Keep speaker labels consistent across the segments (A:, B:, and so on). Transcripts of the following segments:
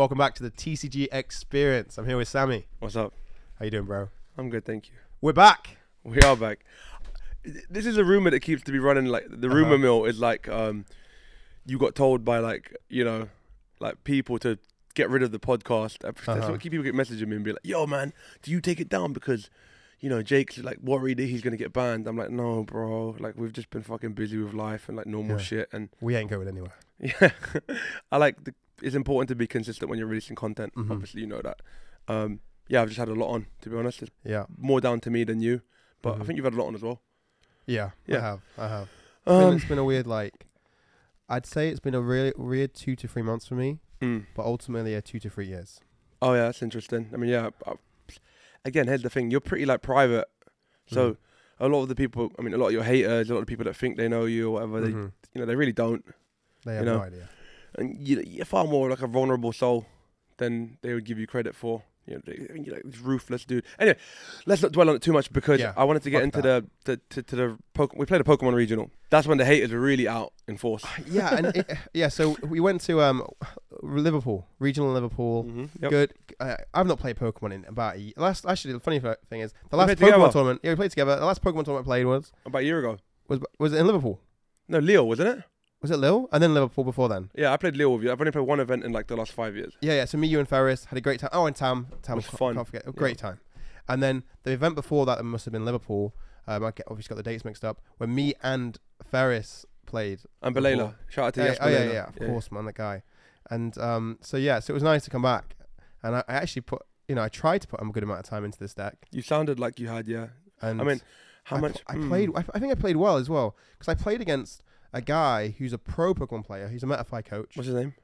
A: Welcome back to the TCG Experience. I'm here with Sami.
B: What's up?
A: How you doing, bro?
B: I'm good, thank you.
A: We're back.
B: We are back. This is a rumor that keeps to be running. Like the
A: Uh-huh.
B: rumor mill is like, um, you got told by like you know, like people to get rid of the podcast. That's
A: Uh-huh.
B: what keep people get messaging me and be like, "Yo, man, do you take it down because?" You know, Jake's like worried that he's gonna get banned. I'm like, no, bro. Like, we've just been fucking busy with life and like normal
A: Yeah.
B: shit. And
A: We ain't going anywhere.
B: yeah, I like. The, it's important to be consistent when you're releasing content.
A: Mhm.
B: Obviously, you know that. Um, yeah, I've just had a lot on. To be honest, it's
A: Yeah.
B: more down to me than you. But I
A: Mhm.
B: think you've had a lot on as well.
A: Yeah.
B: yeah.
A: I have. I have. It's been,
B: Um,
A: it's been a weird, like, I'd say it's been a really weird two to three months for me,
B: mm.
A: but ultimately a two to three years.
B: Oh yeah, that's interesting. I mean, yeah. I, again, here's the thing: you're pretty like private, so
A: Mhm.
B: a lot of the people, I mean, a lot of your haters, a lot of people that think they know you or whatever, they,
A: Mhm.
B: you know, they really don't.
A: They have
B: know,
A: no idea.
B: And you, you're far more like a vulnerable soul than they would give you credit for. You know, like this ruthless dude. Anyway, let's not dwell on it too much because
A: Yeah,
B: I wanted to get into the, the to, to the Poke- we played a Pokemon regional. That's when the haters were really out in force.
A: yeah, and it, yeah. So we went to um Liverpool, regional Liverpool.
B: Mm-hmm. Yep.
A: Good. Uh, I've not played Pokemon in about a year. Last, actually, the funny thing is the last Pokemon
B: together?
A: tournament. Yeah, we played together. The last Pokemon tournament I played was
B: About a year ago.
A: was was it in Liverpool?
B: No, Leo, wasn't it?
A: Was it Lille? And then Liverpool before then.
B: Yeah, I played Leo with you. I've only played one event in like the last five years.
A: Yeah, yeah. So me, you, and Ferris had a great time. Oh, and Tam, Tam
B: Was fun.
A: Can't forget, great time. And then the event before that, must have been Liverpool. Um, I get, obviously got the dates mixed up. When me and Ferris played.
B: And. Balela. Shout out to
A: Yeah, oh yeah, yeah, of course, man, that guy. And um, so yeah, so it was nice to come back. And I, I actually put, you know, I tried to put a good amount of time into this deck.
B: You sounded like you had, yeah.
A: And
B: I mean, how
A: I,
B: much?
A: I
B: mm.
A: played. I, I think I played well as well because I played against a guy who's a pro Pokemon player. He's a Metafy coach.
B: What's his name?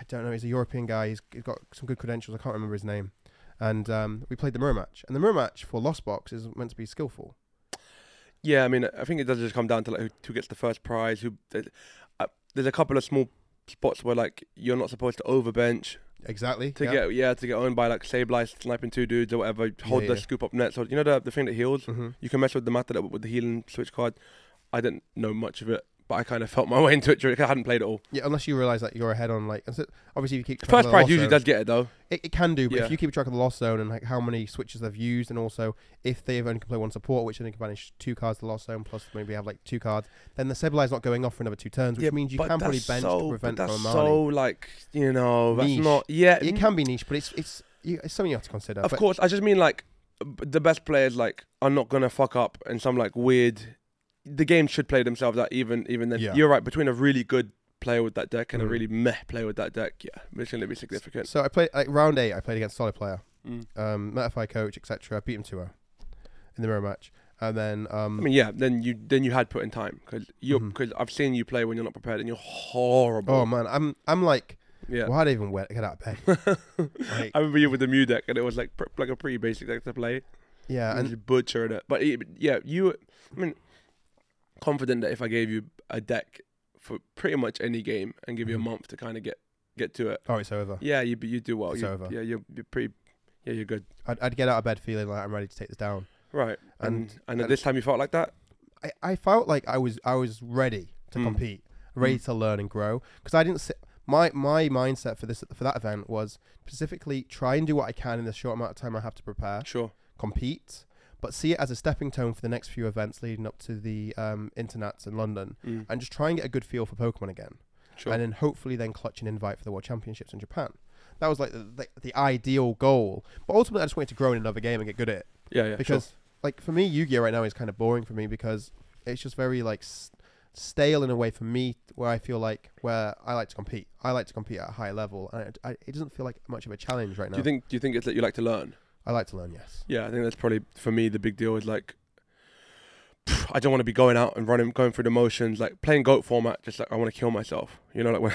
A: I don't know. He's a European guy. He's, he's got some good credentials. I can't remember his name. And um, we played the mirror match. And the mirror match for Lost Box is meant to be skillful.
B: Yeah, I mean, I think it does just come down to like who, who gets the first prize. Who there's, uh, there's a couple of small spots where like you're not supposed to overbench
A: Exactly.
B: to
A: yeah.
B: get yeah to get owned by like Sableye sniping two dudes or whatever. Hold
A: Yeah,
B: the
A: yeah.
B: scoop up net. So you know the the thing that heals.
A: hmm
B: You can mess with the matter with the healing switch card. I didn't know much of it, but I kind of felt my way into it. I hadn't played it all.
A: Yeah, unless you realize that you're ahead on like, obviously if you keep track
B: First
A: of the
B: prize usually
A: zone-
B: does get it though.
A: It, it can do, but
B: Yeah.
A: if you keep track of the lost zone and like how many switches they've used, and also if they've only can play one support, which only can banish two cards to the lost zone, plus maybe have like two cards, then the Sableye's not going off for another two turns, which
B: Yeah,
A: means you can probably
B: that's
A: bench
B: so,
A: to prevent
B: but that's
A: from a
B: so like you know that's
A: Niche.
B: not yeah.
A: It can be niche, but it's it's you, it's something you have to consider.
B: Of course, I just mean like the best players like are not gonna fuck up in some like weird. The game should play themselves out even even then.
A: Yeah.
B: You're right. Between a really good player with that deck and
A: Mm.
B: a really meh player with that deck, yeah, it's gonna be significant.
A: So I played like round eight. I played against a solid player,
B: Mm.
A: um, Metafy coach, etc. I beat him 2-0 in the mirror match, and then um,
B: I mean, yeah. Then you then you had put in time because you because I've seen you play when you're not prepared and you're horrible.
A: oh man, I'm I'm like,
B: yeah.
A: why did I even wear, get out of bed? Like-
B: I remember you with the Mew deck and it was like pr- like a pretty basic deck to play.
A: Yeah,
B: and
A: and
B: butchered it. But it, yeah, you. I mean, confident that if I gave you a deck for pretty much any game and give you a
A: Mhm.
B: month to kind of get get to it,
A: oh, it's over.
B: yeah, you you do well.
A: It's
B: You-
A: over.
B: Yeah, you're you're pretty. Yeah, you're good.
A: I'd, I'd get out of bed feeling like I'm ready to take this down.
B: Right.
A: And-
B: And and, at this time you felt like that.
A: I, I felt like I was I was ready to
B: Mm.
A: compete, ready
B: Mm.
A: to learn and grow because I didn't sit. My my mindset for this for that event was specifically try and do what I can in the short amount of time I have to prepare,
B: Sure.
A: compete, but see it as a stepping stone for the next few events leading up to the um, internets in London,
B: Mm.
A: and just try and get a good feel for Pokemon again,
B: Sure.
A: and then hopefully then clutch an invite for the World Championships in Japan. That was like the, the, the ideal goal, but ultimately I just wanted to grow in another game and get good at it
B: yeah, yeah.
A: because
B: sure.
A: like for me Yu-Gi-Oh right now is kind of boring for me because it's just very like s- stale in a way for me where I feel like where I like to compete I like to compete at a high level and it, I, it doesn't feel like much of a challenge right now
B: Do you think do you think it's that you like to learn?
A: I like to learn yes
B: Yeah, I think that's probably for me the big deal is like. I don't want to be going out and running, going through the motions. Like playing goat format, just like I want to kill myself. You know, like when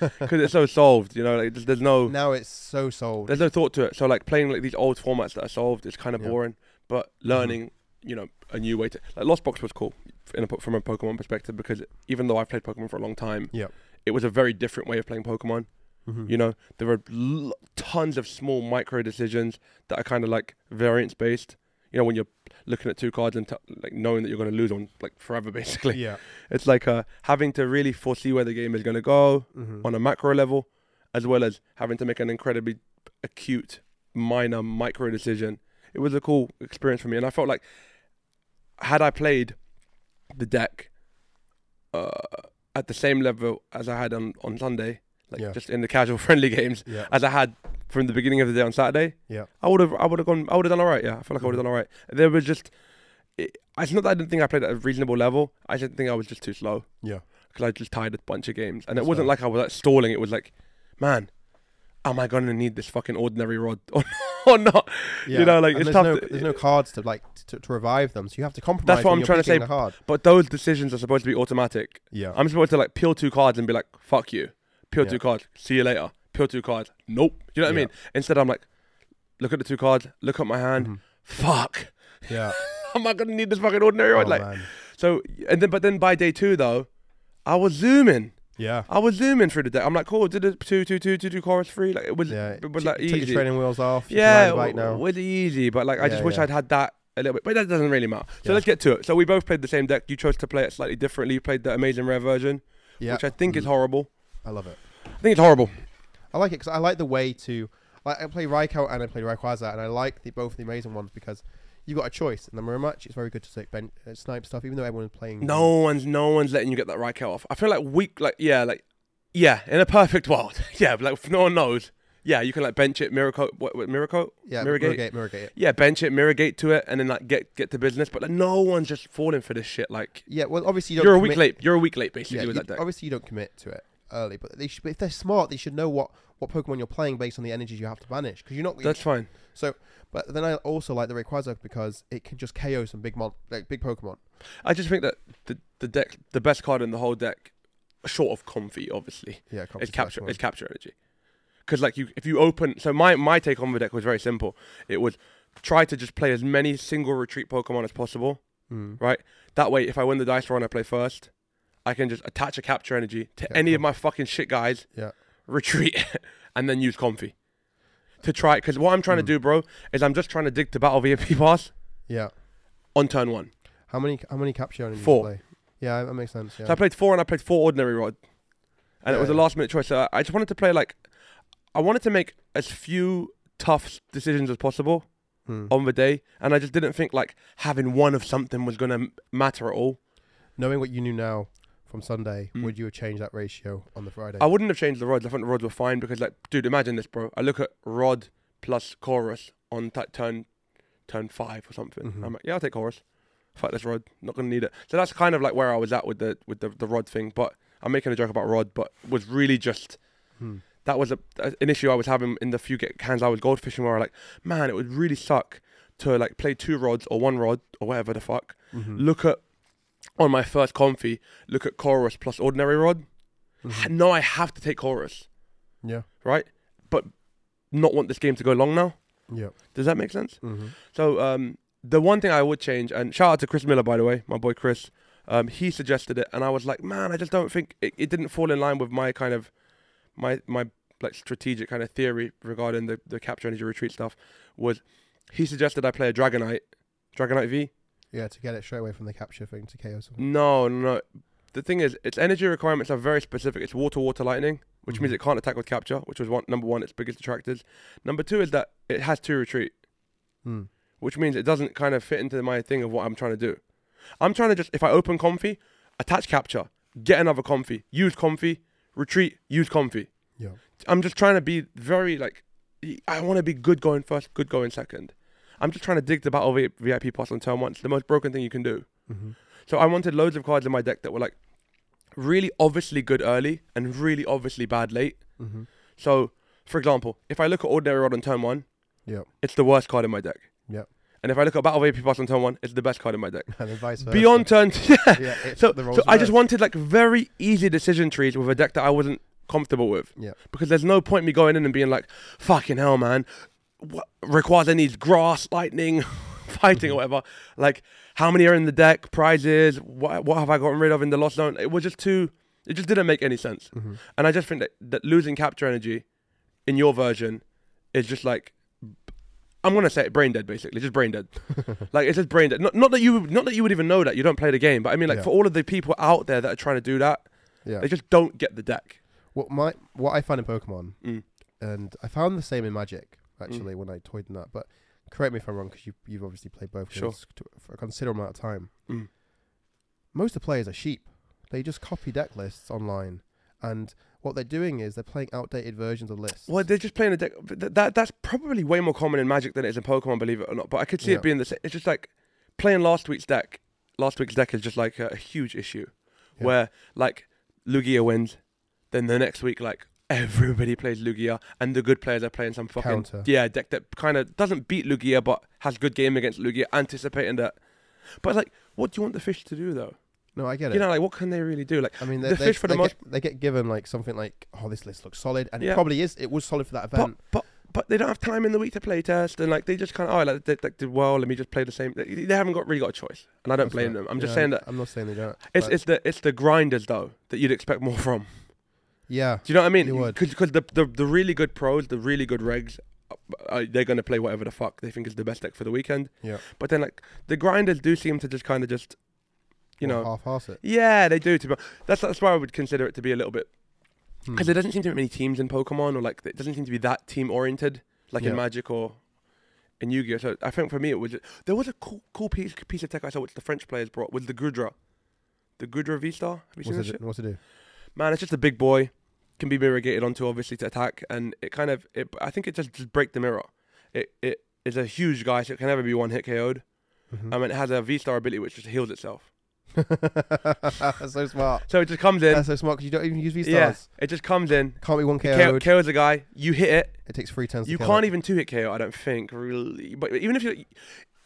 B: because it's so solved. You know, like there's, there's no
A: now it's so solved.
B: There's no thought to it. So like playing like these old formats that are solved is kind of
A: Yeah. Mm-hmm.
B: boring. But learning, you know, a new way to like Lost Box was cool in a, from a Pokemon perspective because even though I've played Pokemon for a long time,
A: Yep.
B: it was a very different way of playing Pokemon.
A: Mhm.
B: You know, there are l- tons of small micro decisions that are kind of like variance based. You know, when you're looking at two cards and t- like knowing that you're going to lose on like forever, basically.
A: yeah
B: It's like uh, having to really foresee where the game is going to go
A: Mhm.
B: on a macro level, as well as having to make an incredibly acute, minor, micro decision. It was a cool experience for me, and I felt like had I played the deck uh, at the same level as I had on on Sunday, like
A: Yeah.
B: just in the casual friendly games,
A: Yeah.
B: as I had from the beginning of the day on Saturday,
A: Yeah.
B: I would have I would have gone I would have done all right. Yeah, I feel like I would have mm-hmm. done all right. There was just it, it's not that I didn't think I played at a reasonable level. I just think I was just too slow
A: Yeah.
B: because I just tied a bunch of games, and
A: That's
B: it wasn't
A: fair.
B: like I was like stalling. It was like, man, am I gonna need this fucking ordinary rod or, or not?
A: Yeah.
B: You know, like
A: and
B: it's
A: there's
B: tough.
A: No,
B: to-
A: there's no cards to like to, to revive them, so you have to compromise.
B: That's what I'm trying to say. But those decisions are supposed to be automatic.
A: Yeah.
B: I'm supposed to like peel two cards and be like, fuck you, peel
A: Yeah.
B: two cards, see you later. Peel two cards, nope. You know what I mean? Instead, I'm like, look at the two cards, look at my hand,
A: Mhm.
B: fuck.
A: Yeah.
B: Am I gonna need this fucking ordinary
A: Oh,
B: like,
A: man.
B: so, and then, but then by day two though, I was zooming.
A: Yeah.
B: I was zooming through the deck. I'm like, cool, did it two, two, two, two, two chorus three. Like it was,
A: Yeah.
B: it was like
A: take
B: easy.
A: your training wheels off.
B: yeah, it was easy, but like I
A: Yeah,
B: just wish
A: yeah.
B: I'd had that a little bit. But that doesn't really matter. So
A: Yeah.
B: let's get to it. So we both played the same deck. You chose to play it slightly differently. You played the amazing rare version,
A: Yeah.
B: which I think is
A: Mhm.
B: horrible.
A: I love it.
B: I think it's horrible.
A: I like it because I like the way to. Like I play Raikou and I play Rayquaza, and I like the both the amazing ones because you've got a choice. And the Much it's very good to take ben, uh, snipe stuff, even though everyone's playing.
B: No one's, no one's letting you get that right off. I feel like weak, like yeah, like yeah, in a perfect world, yeah, but like if no one knows, yeah, you can like bench it, mirror coat, what, what mirror coat,
A: Yeah,
B: Mirage
A: Gate? Mirrorgate, Mirage Gate. it.
B: yeah, bench it, Mirage Gate to it, and then like get get to business. But like no one's just falling for this shit. Like
A: Yeah, well, obviously you don't
B: you're a week late. You're a week late basically
A: Yeah,
B: with
A: you-
B: that deck.
A: obviously you don't commit to it early, but they should. But if they're smart, they should know what what Pokemon you're playing based on the energies you have to banish. Because you're not.
B: That's fine.
A: So, but then I also like the Rayquaza because it can just KO some big mon, like big Pokemon.
B: I just think that the the deck, the best card in the whole deck, short of Comfey, obviously,
A: Yeah,
B: is capture. Is capture energy. Because like you, if you open, so my my take on the deck was very simple. It was try to just play as many single retreat Pokemon as possible.
A: Mm.
B: Right. That way, if I win the dice roll and I play first, I can just attach a capture energy to
A: Yeah,
B: any of my fucking shit guys.
A: Yeah.
B: Retreat, and then use Comfey. To try, because what I'm trying to
A: Mm.
B: do, bro, is I'm just trying to dig to battle VIP pass
A: Yeah.
B: on turn one.
A: How many how many capture energies
B: Four.
A: Yeah, that makes sense. Yeah.
B: So I played four and I played four ordinary rod, and it
A: Yeah,
B: was a last minute choice. So I- just wanted to play like, I wanted to make as few tough decisions as possible
A: Hmm.
B: on the day, and I just didn't think like having one of something was gonna matter at all.
A: Knowing what you knew now from Sunday,
B: Mm.
A: would you have changed that ratio on the Friday?
B: I wouldn't have changed the rods. I think the rods were fine because like, dude, imagine this, bro. I look at rod plus Colress on that turn, turn five or something.
A: Mhm.
B: I'm like, yeah, I'll take Colress. Fuck this rod, not gonna need it. So that's kind of like where I was at with the with the, the rod thing. But I'm making a joke about rod, but was really just
A: Hmm.
B: that was a, an issue I was having in the few hands I was goldfishing where I like, man, it would really suck to like play two rods or one rod or whatever the fuck.
A: Mhm.
B: Look at on my first Comfey, look at Colress plus ordinary rod.
A: Mhm.
B: No, I have to take Colress,
A: Yeah.
B: right? But not want this game to go long now.
A: Yeah.
B: Does that make sense?
A: hmm
B: So um, the one thing I would change, and shout out to Chris Miller by the way, my boy Chris. Um, he suggested it, and I was like, man, I just don't think it, it didn't fall in line with my kind of my my like strategic kind of theory regarding the the capture energy retreat stuff. Was he suggested I play a Dragonite, Dragonite V?
A: Yeah, to get it straight away from the capture thing to KO something.
B: No, no, no. The thing is, its energy requirements are very specific. It's water, water, lightning, which means
A: Mhm.
B: it can't attack with capture, which was one number one, its biggest detractors. Number two is that it has two retreat.
A: Hmm.
B: which means it doesn't kind of fit into my thing of what I'm trying to do. I'm trying to just if I open Comfey, attach capture, get another Comfey, use Comfey, retreat, use Comfey.
A: Yeah.
B: I'm just trying to be very like I want to be good going first, good going second. I'm just trying to dig the battle VIP pass on turn one. It's the most broken thing you can do.
A: hmm
B: So I wanted loads of cards in my deck that were like really obviously good early and really obviously bad late.
A: hmm
B: So, for example, if I look at Ordinary Rod on turn one,
A: Yeah.
B: it's the worst card in my deck.
A: Yeah.
B: And if I look at Battle VIP Pass on turn one, it's the best card in my deck.
A: And vice versa.
B: Beyond turn, yeah.
A: Yeah. It's
B: So, so I just wanted like very easy decision trees with a deck that I wasn't comfortable with.
A: Yeah.
B: Because there's no point me going in and being like, fucking hell, man. What requires any grass, lightning, fighting or whatever. Like, how many are in the deck? Prizes? What what have I gotten rid of in the lost zone? It was just too. It just didn't make any sense.
A: Mhm.
B: And I just think that, that losing capture energy in your version is just like I'm gonna say it brain dead basically, just brain dead. like it's just brain dead. Not, not that you not that you would even know that you don't play the game, but I mean like
A: Yeah.
B: for all of the people out there that are trying to do that,
A: Yeah.
B: they just don't get the deck.
A: What my what I find in Pokemon,
B: Mm.
A: and I found the same in Magic actually when I toyed in that. But correct me if I'm wrong, because you you've obviously played both
B: Sure.
A: games to, for a considerable amount of time.
B: Mm.
A: Most of the players are sheep. They just copy deck lists online, and what they're doing is they're playing outdated versions of lists.
B: Well, they're just playing a deck. but th- That that's probably way more common in Magic than it is in Pokemon, believe it or not. But I could see
A: Yeah.
B: it being the same. It's just like playing last week's deck. Last week's deck is just like a, a huge issue,
A: Yeah.
B: where like Lugia wins, then the next week like everybody plays Lugia, and the good players are playing some fucking
A: Counter.
B: yeah deck that kind of doesn't beat Lugia but has good game against Lugia, anticipating that. But like, what do you want the fish to do though?
A: No, I get it.
B: You know, like what can they really do? Like,
A: I mean,
B: the fish for the most-
A: get, they get given like something like, oh, this list looks solid, and
B: Yeah.
A: it probably is. It was solid for that event.
B: but but they don't have time in the week to play test, and like they just kind of oh like they, they did well. Let me just play the same. They, they haven't got really got a choice, and I don't
A: That's
B: blame
A: right.
B: them. I'm just saying that
A: I'm not saying they don't.
B: it's it's the it's the grinders though that you'd expect more from.
A: Yeah,
B: Do you know what I mean?
A: You would.
B: Because the, the the really good pros, the really good regs, uh, uh, they're gonna play whatever the fuck they think is the best deck for the weekend.
A: Yeah.
B: But then like the grinders do seem to just kind of just, you
A: Well,
B: know,
A: half-ass it.
B: yeah, they do. To be, that's that's why I would consider it to be a little bit
A: Hmm.
B: because there doesn't seem to be many teams in Pokemon, or like it doesn't seem to be that team oriented, like
A: Yeah.
B: in Magic or in Yu-Gi-Oh. So I think for me it was there was a cool cool piece piece of tech I saw which the French players brought was the Goodra, the Goodra V Star. Have you
A: What's it, what's it do?
B: Man, it's just a big boy, can be mirrogated onto obviously to attack, and it kind of it. I think it just just break the mirror. It it is a huge guy, so it can never be one hit KO'd.
A: Mhm.
B: Um, and it has a V Star ability which just heals itself.
A: That's so smart.
B: So it just comes in.
A: That's so smart because you don't even use V stars.
B: yeah, it just comes in.
A: Can't be one
B: KO,
A: KO'd.
B: KO's a guy. You hit it.
A: It takes three turns.
B: You can't
A: it.
B: even two hit KO. I don't think really. But even if you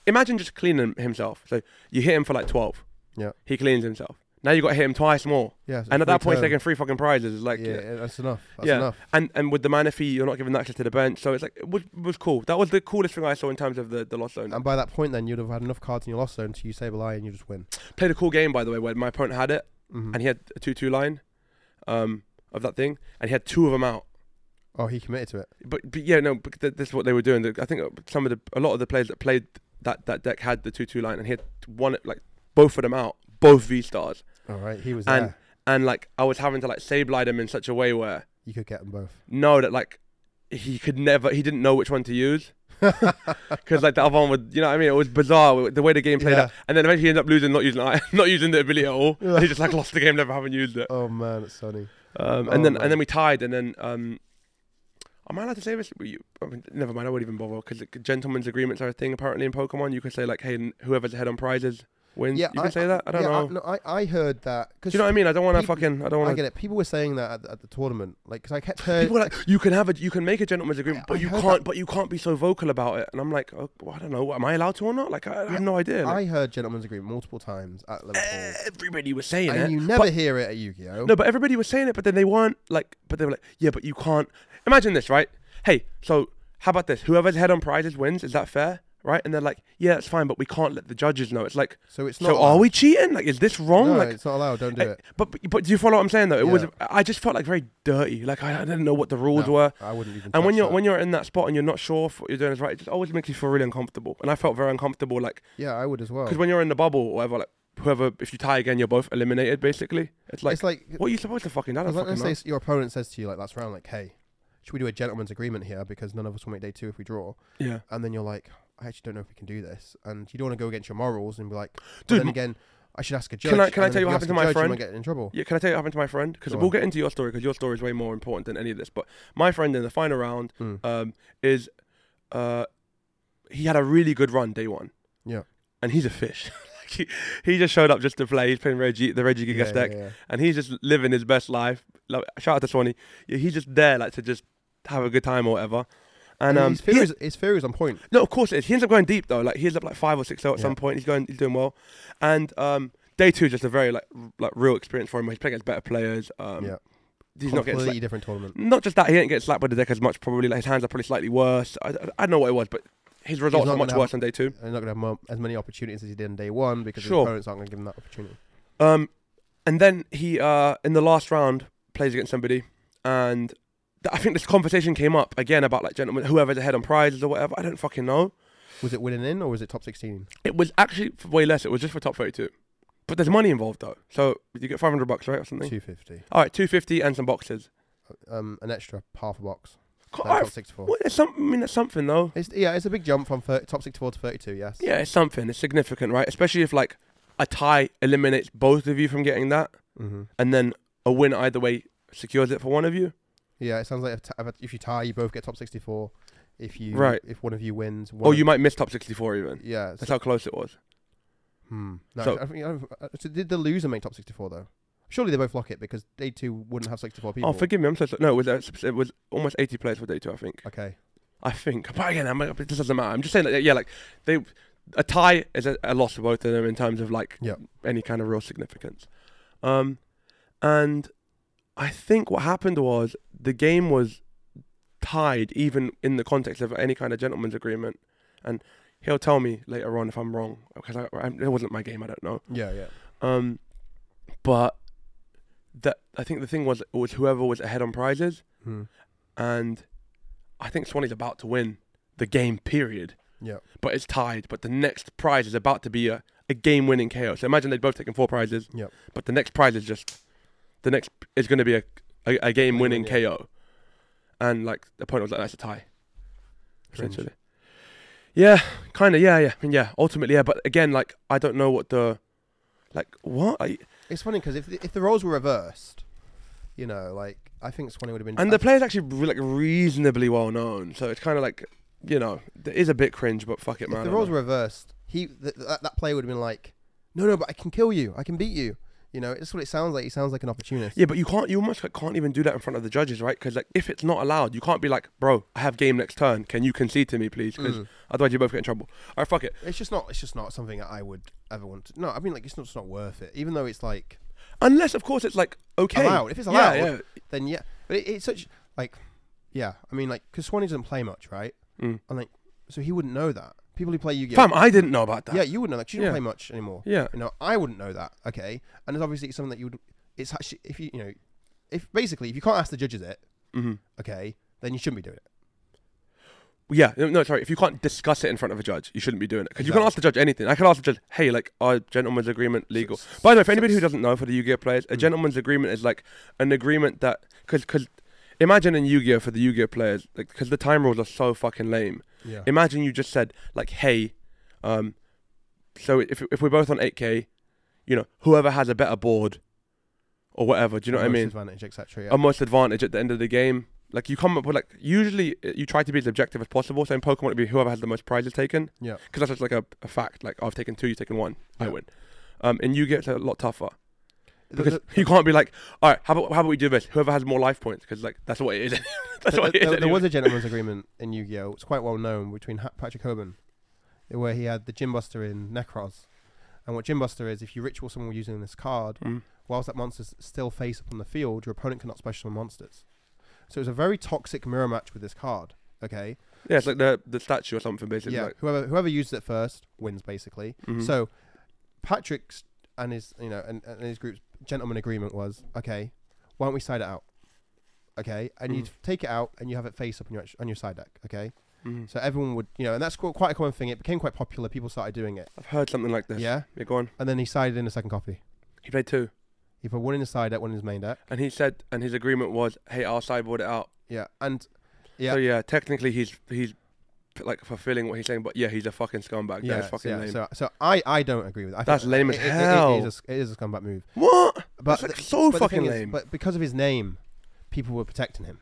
B: imagine just cleaning himself. So you hit him for like twelve.
A: Yeah.
B: He cleans himself. Now you got to hit him twice more.
A: Yeah.
B: and at that point, he's taking three fucking prizes. It's Like
A: yeah, yeah, that's enough. That's
B: Yeah.
A: enough.
B: and and with the Manaphy, you're not given access to the bench. So it's like it was, was cool. That was the coolest thing I saw in terms of the the lost zone.
A: And by that point, then you'd have had enough cards in your lost zone to use Sableye and you just win.
B: Played a cool game by the way, where my opponent had it
A: Mhm.
B: and he had a two-two line, um, of that thing, and he had two of them out.
A: oh, he committed to it.
B: But but yeah, no, but th- this is what they were doing. I think some of the a lot of the players that played that that deck had the two-two line, and he had one like both of them out, both V stars,
A: All right, he was
B: And-
A: there.
B: and like I was having to like sableye them in such a way where
A: You could get them both.
B: No, that like he could never, he didn't know which one to use. Because like the other one would, you know what I mean? It was bizarre the way the game played
A: Yeah.
B: out, and then eventually he ended up losing, not using, not using the ability at all.
A: Yeah.
B: He just like lost the game, never having used it.
A: Oh man, it's funny.
B: Um,
A: Oh,
B: and then
A: man.
B: and then we tied, and then um, am I allowed to say this? You- I mean, never mind, I won't even bother because gentlemen's agreements are a thing apparently in Pokemon. You can say like, hey, whoever's ahead on prizes wins.
A: Yeah,
B: you can say that. I don't
A: yeah,
B: know.
A: I, no, I, I heard that
B: Do
A: because
B: you know what I mean? I don't want to fucking. I don't want to.
A: get it. People were saying that at, the- at the tournament, like because I kept hearing.
B: People like, you can have a, you can make a gentleman's agreement,
A: I-
B: but
A: I
B: you can't,
A: that.
B: but you can't be so vocal about it. And I'm like, oh, well, I don't know, am I allowed to or not? Like, I, I have no idea. Like,
A: I heard gentleman's agreement multiple times at Liverpool,
B: everybody was saying it.
A: you never hear it at Yu-Gi-Oh.
B: No, but everybody was saying it, but then they weren't like, but they were like, yeah, but you can't. Imagine this, right? Hey, so how about this? Whoever's head on prizes wins. Is that fair? Right? And they're like, yeah, it's fine, but we can't let the judges know. It's like,
A: so it's not.
B: so are we cheating? Like, is this wrong?
A: No,
B: like,
A: it's not allowed. Don't do
B: eh,
A: it.
B: but but do you follow what I'm saying though? It was I just felt like very dirty. Like I, I didn't know what the rules
A: No,
B: were.
A: I wouldn't even.
B: And when you're
A: that.
B: when you're in that spot and you're not sure if what you're doing is right, it just always makes you feel really uncomfortable. And I felt very uncomfortable, like
A: yeah, I would as well.
B: because when you're in the bubble or whatever, like whoever, if you tie again, you're both eliminated. Basically, it's like
A: it's like
B: what are you supposed to fucking? I
A: Because like, say your opponent says to you like last round, like, "Hey, should we do a gentleman's agreement here because none of us will make day two if we draw?"
B: Yeah,
A: And then you're like, "I actually don't know if we can do this," and you don't want to go against your morals and be like,
B: Dude,
A: "Dude, then again, I should ask a judge."
B: Can I- can I tell you what happened to my
A: a judge, you
B: friend?
A: get in trouble.
B: yeah. Can I tell you what happened to my friend? Because we'll get into your story because your story is way more important than any of this. But my friend in the final round
A: Mm.
B: um, is uh, he had a really good run day one.
A: Yeah.
B: and he's a fish. like he, he just showed up just to play. He's playing Reggie, the Regigigas
A: Yeah,
B: deck.
A: yeah, yeah.
B: and he's just living his best life. Like, shout out to Swanee. He's just there, like to just have a good time or whatever. And um,
A: his
B: he-
A: theory is his theory is on point.
B: no, of course it is. He ends up going deep though. Like he ends up like five or six zero at
A: Yeah.
B: some point. He's going, he's doing well. And um, day two is just a very like r- like real experience for him. He's playing against better players. Um,
A: yeah,
B: he's not getting
A: completely
B: slapped.
A: different tournament.
B: Not just that, he didn't get slapped by the deck as much. Probably like his hands are probably slightly worse. I, I, I don't know what it was, but his results are much
A: have-
B: worse on day two.
A: And you're not gonna have mo- as many opportunities as he did in day one because
B: Sure.
A: his opponents aren't gonna give him that opportunity.
B: Um, and then he uh in the last round plays against somebody, and I think this conversation came up again about like gentlemen, whoever's ahead on prizes or whatever. I don't fucking know.
A: Was it winning in or was it top sixteen?
B: It was actually way less. It was just for top thirty-two, but there's money involved though. So you get five hundred bucks, right, or something.
A: Two fifty.
B: All right, two fifty and some boxes.
A: um, an extra half a box.
B: Co- I-
A: top 64.
B: well, it's some, I mean, it's something though.
A: It's, yeah, it's a big jump from 30, top 64 to 32. Yes.
B: Yeah, it's something. It's significant, right? Especially if like a tie eliminates both of you from getting that,
A: hmm
B: and then a win either way secures it for one of you.
A: Yeah, it sounds like if, t- if you tie, you both get top 64. If you
B: Right.
A: if one of you wins, one
B: Or
A: of-
B: you might miss top 64 even.
A: yeah.
B: That's how close it was.
A: Hmm. No,
B: So-
A: I think, I don't- uh, so did the loser make top 64 though? Surely they both lock it because they two wouldn't have 64 people.
B: Oh, forgive me. I'm so sorry. No, it was uh, it was almost 80 players for day two. I think.
A: Okay.
B: I think. But again, I'm, it just doesn't matter. I'm just saying that yeah, like they a tie is a, a loss for both of them in terms of like
A: Yep.
B: any kind of real significance. Um, and I think what happened was the game was tied even in the context of any kind of gentleman's agreement, and he'll tell me later on if I'm wrong because I, I, it wasn't my game. I don't know.
A: Yeah, yeah.
B: Um, but that I think the thing was it was whoever was ahead on prizes,
A: Hmm.
B: and I think Swanee's about to win the game. Period.
A: Yeah.
B: But it's tied. But the next prize is about to be a, a game-winning KO. So imagine they've both taken four prizes.
A: Yep.
B: But the next prize is just the next is going to be a a, a game-winning
A: Win-win,
B: KO, and like the point was like that's a tie.
A: Cringe.
B: Essentially. Yeah, kind of. Yeah, yeah, I mean, yeah. Ultimately, yeah. But again, like I don't know what the like what. I,
A: It's funny because if the, if the roles were reversed, you know, like I think Swanee would have been.
B: And
A: I
B: the player's actually re- like reasonably well known, so it's kind of like you know it is a bit cringe, but fuck it,
A: if
B: man.
A: the roles were reversed, he th- that, that player would have been like, no, no, but I can kill you, I can beat you. You know, that's what it sounds like. He sounds like an opportunist.
B: yeah, but you can't. You almost like, can't even do that in front of the judges, right? Because like if it's not allowed, you can't be like, bro, I have game next turn. Can you concede to me, please? Because
A: Mm.
B: otherwise you both get in trouble. All right, fuck it.
A: It's just not. It's just not something that I would ever want to. No, I mean, like it's not, it's not worth it. Even though it's like
B: Unless of course it's like okay,
A: allowed. If it's
B: Yeah,
A: allowed,
B: yeah.
A: then yeah. But it, it's such like, yeah. I mean, like, because Swanee doesn't play much, right?
B: Mm.
A: And like, so he wouldn't know that. People who play Yu-Gi-Oh.
B: Fam, I didn't know about that.
A: yeah, you wouldn't know that. 'cause you don't
B: Yeah.
A: play much anymore.
B: yeah.
A: You know, I wouldn't know that. Okay, and it's obviously something that you would. It's actually if you you know, if basically if you can't ask the judges it,
B: hmm
A: okay, then you shouldn't be doing it.
B: Yeah, no, no, sorry. If you can't discuss it in front of a judge, you shouldn't be doing it because you can't ask the judge anything. I can ask the judge, "Hey, like, are gentlemen's agreement legal?" By the way, for anybody who doesn't know, for the Yu-Gi-Oh players, a
A: Mm.
B: gentleman's agreement is like an agreement that because because imagine in Yu-Gi-Oh for the Yu-Gi-Oh players, like because the time rules are so fucking lame.
A: Yeah.
B: Imagine you just said like, "Hey, um, so if if we're both on 8k, you know, whoever has a better board or whatever, do you know what I mean?
A: Advantage, etc. Yeah.
B: A most advantage at the end of the game." Like you come up with like usually uh, you try to be as objective as possible. So in Pokemon it'd be whoever has the most prizes taken
A: yeah.
B: because that's just like a, a fact. Like I've taken two, you've taken one, I win. Um, and you get a lot tougher because you can't be like, all right, how about how about we do this? Whoever has more life points, because like that's what it is. that's
A: there,
B: what it is.
A: there- there
B: anyway.
A: was a gentleman's agreement in Yu-Gi-Oh. It's quite well known between ha- Patrick Hoban, where he had the Gym Buster in Nekroz, and what Gym Buster is, if you ritual someone using this card,
B: Mm.
A: whilst that monster's still face up on the field, your opponent cannot special summon monsters. So it was a very toxic mirror match with this card. Okay.
B: Yeah, it's like the the statue or something basically.
A: yeah.
B: Like,
A: whoever whoever uses it first wins basically.
B: mhm.
A: So Patrick's and his you know and, and his group's gentleman agreement was okay. Why don't we side it out? Okay, and you
B: Mm.
A: take it out and you have it face up on your on your side deck. Okay,
B: Mhm.
A: so everyone would you know, and that's qu- quite a common thing. It became quite popular. People started doing it.
B: I've heard something like this.
A: Yeah,
B: yeah, go on.
A: and then he sided in a second copy.
B: He played two,
A: He put one in his side deck, one in his main deck.
B: and he said, and his agreement was, hey, I'll sideboard it out.
A: Yeah, and yeah,
B: So yeah, technically he's he's like fulfilling what he's saying, but yeah, he's a fucking scumbag.
A: yeah,
B: That's fucking
A: yeah.
B: lame.
A: So so I I don't agree with that. I
B: That's lame as
A: it- it- it-
B: hell.
A: It is, a, it is a scumbag move.
B: what?
A: But
B: That's like
A: the-
B: so
A: but the
B: fucking
A: thing is-
B: lame.
A: but because of his name, people were protecting him,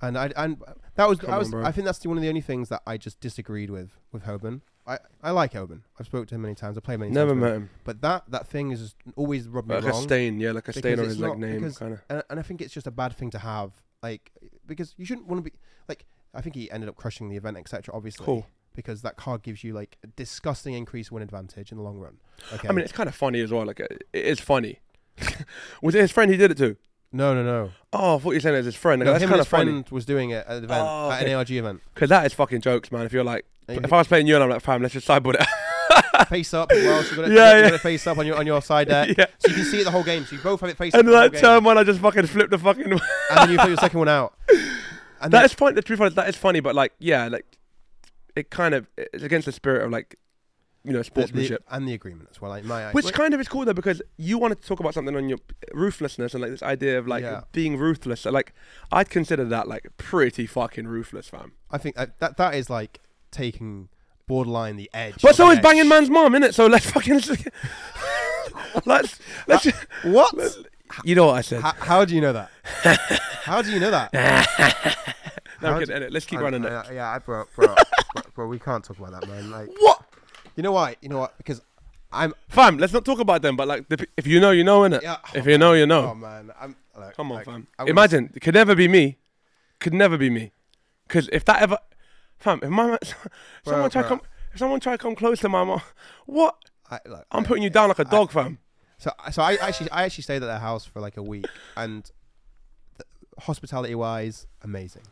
A: and I and that was,
B: Come
A: I
B: on,
A: was
B: bro.
A: I think that's the, one of the only things that I just disagreed with with Hoban. I, I like Hoban. I've spoken to him many times. I played many
B: Never
A: times. with
B: met
A: him.
B: him.
A: But that that thing is just always rubbed me
B: Like a
A: wrong.
B: stain, yeah, like a stain
A: Because
B: on
A: it's
B: his like
A: not-
B: name,
A: because-
B: kind of.
A: and, and I think it's just a bad thing to have. Like because you shouldn't want to be like. I think he ended up crushing the event, etc. Obviously,
B: Cool.
A: because that card gives you like a disgusting increased win advantage in the long run. Okay.
B: I mean, it's kind of funny as well. Like, it it is funny. was it his friend he did it to?
A: no, no, no.
B: Oh, I thought you were saying it was his friend. Like,
A: no
B: that's
A: him
B: kind
A: and
B: of
A: his
B: funny.
A: friend was doing it at an event
B: Oh,
A: at an. ARG event.
B: Because that is fucking jokes, man. If you're like if I was playing you and I'm like, fam, let's just sideboard it.
A: face up well. So you got it,
B: Yeah, yeah.
A: got it face up on your on your side deck,
B: yeah.
A: so you can see it the whole game. So you both have it face up
B: And
A: the whole
B: like turn one, I just fucking flipped the fucking.
A: and then you put your second one out. And
B: that is funny. To be honest, that is funny, but like, yeah, like, it kind of it's against the spirit of like you know
A: The- the-
B: sportsmanship.
A: and the agreement as well. Like my
B: Which
A: like,
B: kind of is cool though because you wanted to talk about something on your ruthlessness and like this idea of like
A: Yeah.
B: being ruthless. So like I'd consider that like pretty fucking ruthless, fam.
A: I think that, that that is like taking borderline the edge.
B: But so is banging man's mom, innit? So let's fucking let's let's.
A: What?
B: You know what I said?
A: how, how do you know that? how do you know that?
B: no,
A: d-.
B: Let's keep
A: I-
B: running it.
A: I- yeah, I bro, bro, bro, bro, we can't talk about that, man. Like,
B: What?
A: you know why? You know what? Because I'm.
B: Fam, let's not talk about them. But like, the, if you know, you know, innit?
A: Yeah.
B: If you know, you know.
A: Oh man, I'm. Like,
B: Come on,
A: like,
B: fam.
A: I
B: Imagine it could never be me. Could never be me. Because if that ever, fam, if my someone try
A: bro.
B: come, if someone try come close to my mom, what?
A: I, I-
B: putting you down like a dog, fam.
A: So, so I actually, I actually stayed at their house for like a week, and hospitality wise, amazing,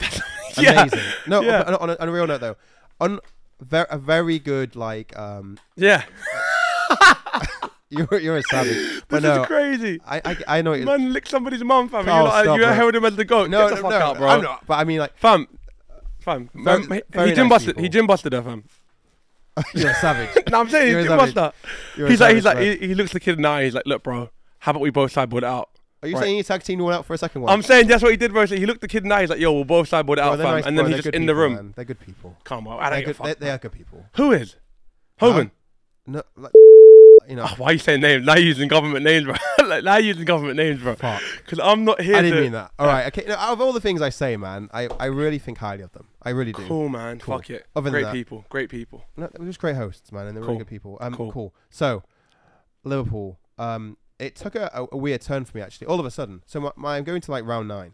B: Yeah.
A: amazing. No,
B: Yeah.
A: on, on, a, on a real note though, on ver- a very good like, um,
B: Yeah.
A: you're you're a savage,
B: This
A: but no,
B: is crazy.
A: I, I I know it.
B: Man, lick somebody's mum, fam.
A: Oh,
B: you like,
A: stop,
B: you held him as the goat.
A: no,
B: Get the
A: no,
B: fuck
A: no,
B: out, bro.
A: I'm not. But I mean, like,
B: Fam, fam.
A: Very-
B: he-
A: very
B: he gym
A: nice
B: busted. He
A: people.
B: gym busted her, fam.
A: You're a savage.
B: no, I'm saying
A: You're
B: he
A: a
B: gym
A: savage.
B: busted.
A: You're a
B: He's like, he's like,
A: savage,
B: he, he looks the kid in the eye. He's like, look, bro. How about we both sideboard it out?
A: Are you
B: right.
A: saying you tag team one out for a second one?
B: I'm saying that's what he did, bro. So he looked the kid in the eye. He's like, yo, we'll both sideboard it
A: Bro,
B: out,
A: they're
B: fam.
A: nice-
B: and then
A: bro,
B: he's
A: they're
B: just
A: good
B: in the
A: people,
B: room.
A: man. They're good people.
B: Come on, I don't
A: They're
B: give a
A: good,
B: fuck.
A: they, they are good people.
B: Who is?
A: Huh?
B: Hogan.
A: No, like, you know,
B: Oh, why are you saying names? Now you're using government names, bro. like, now you're using government names, bro. Because I'm not here
A: I didn't
B: to.
A: mean that. All right, okay. No, out of all the things I say, man, I, I really think highly of them. I really do.
B: Cool, man.
A: Cool.
B: Fuck it.
A: Other
B: great
A: that-
B: people. Great people.
A: No, they're just great hosts, man, and they're
B: Cool.
A: really good people. Um,
B: Cool.
A: cool. So, Liverpool. Um, it took a, a, a weird turn for me actually. All of a sudden, so my, my I'm going to like round nine,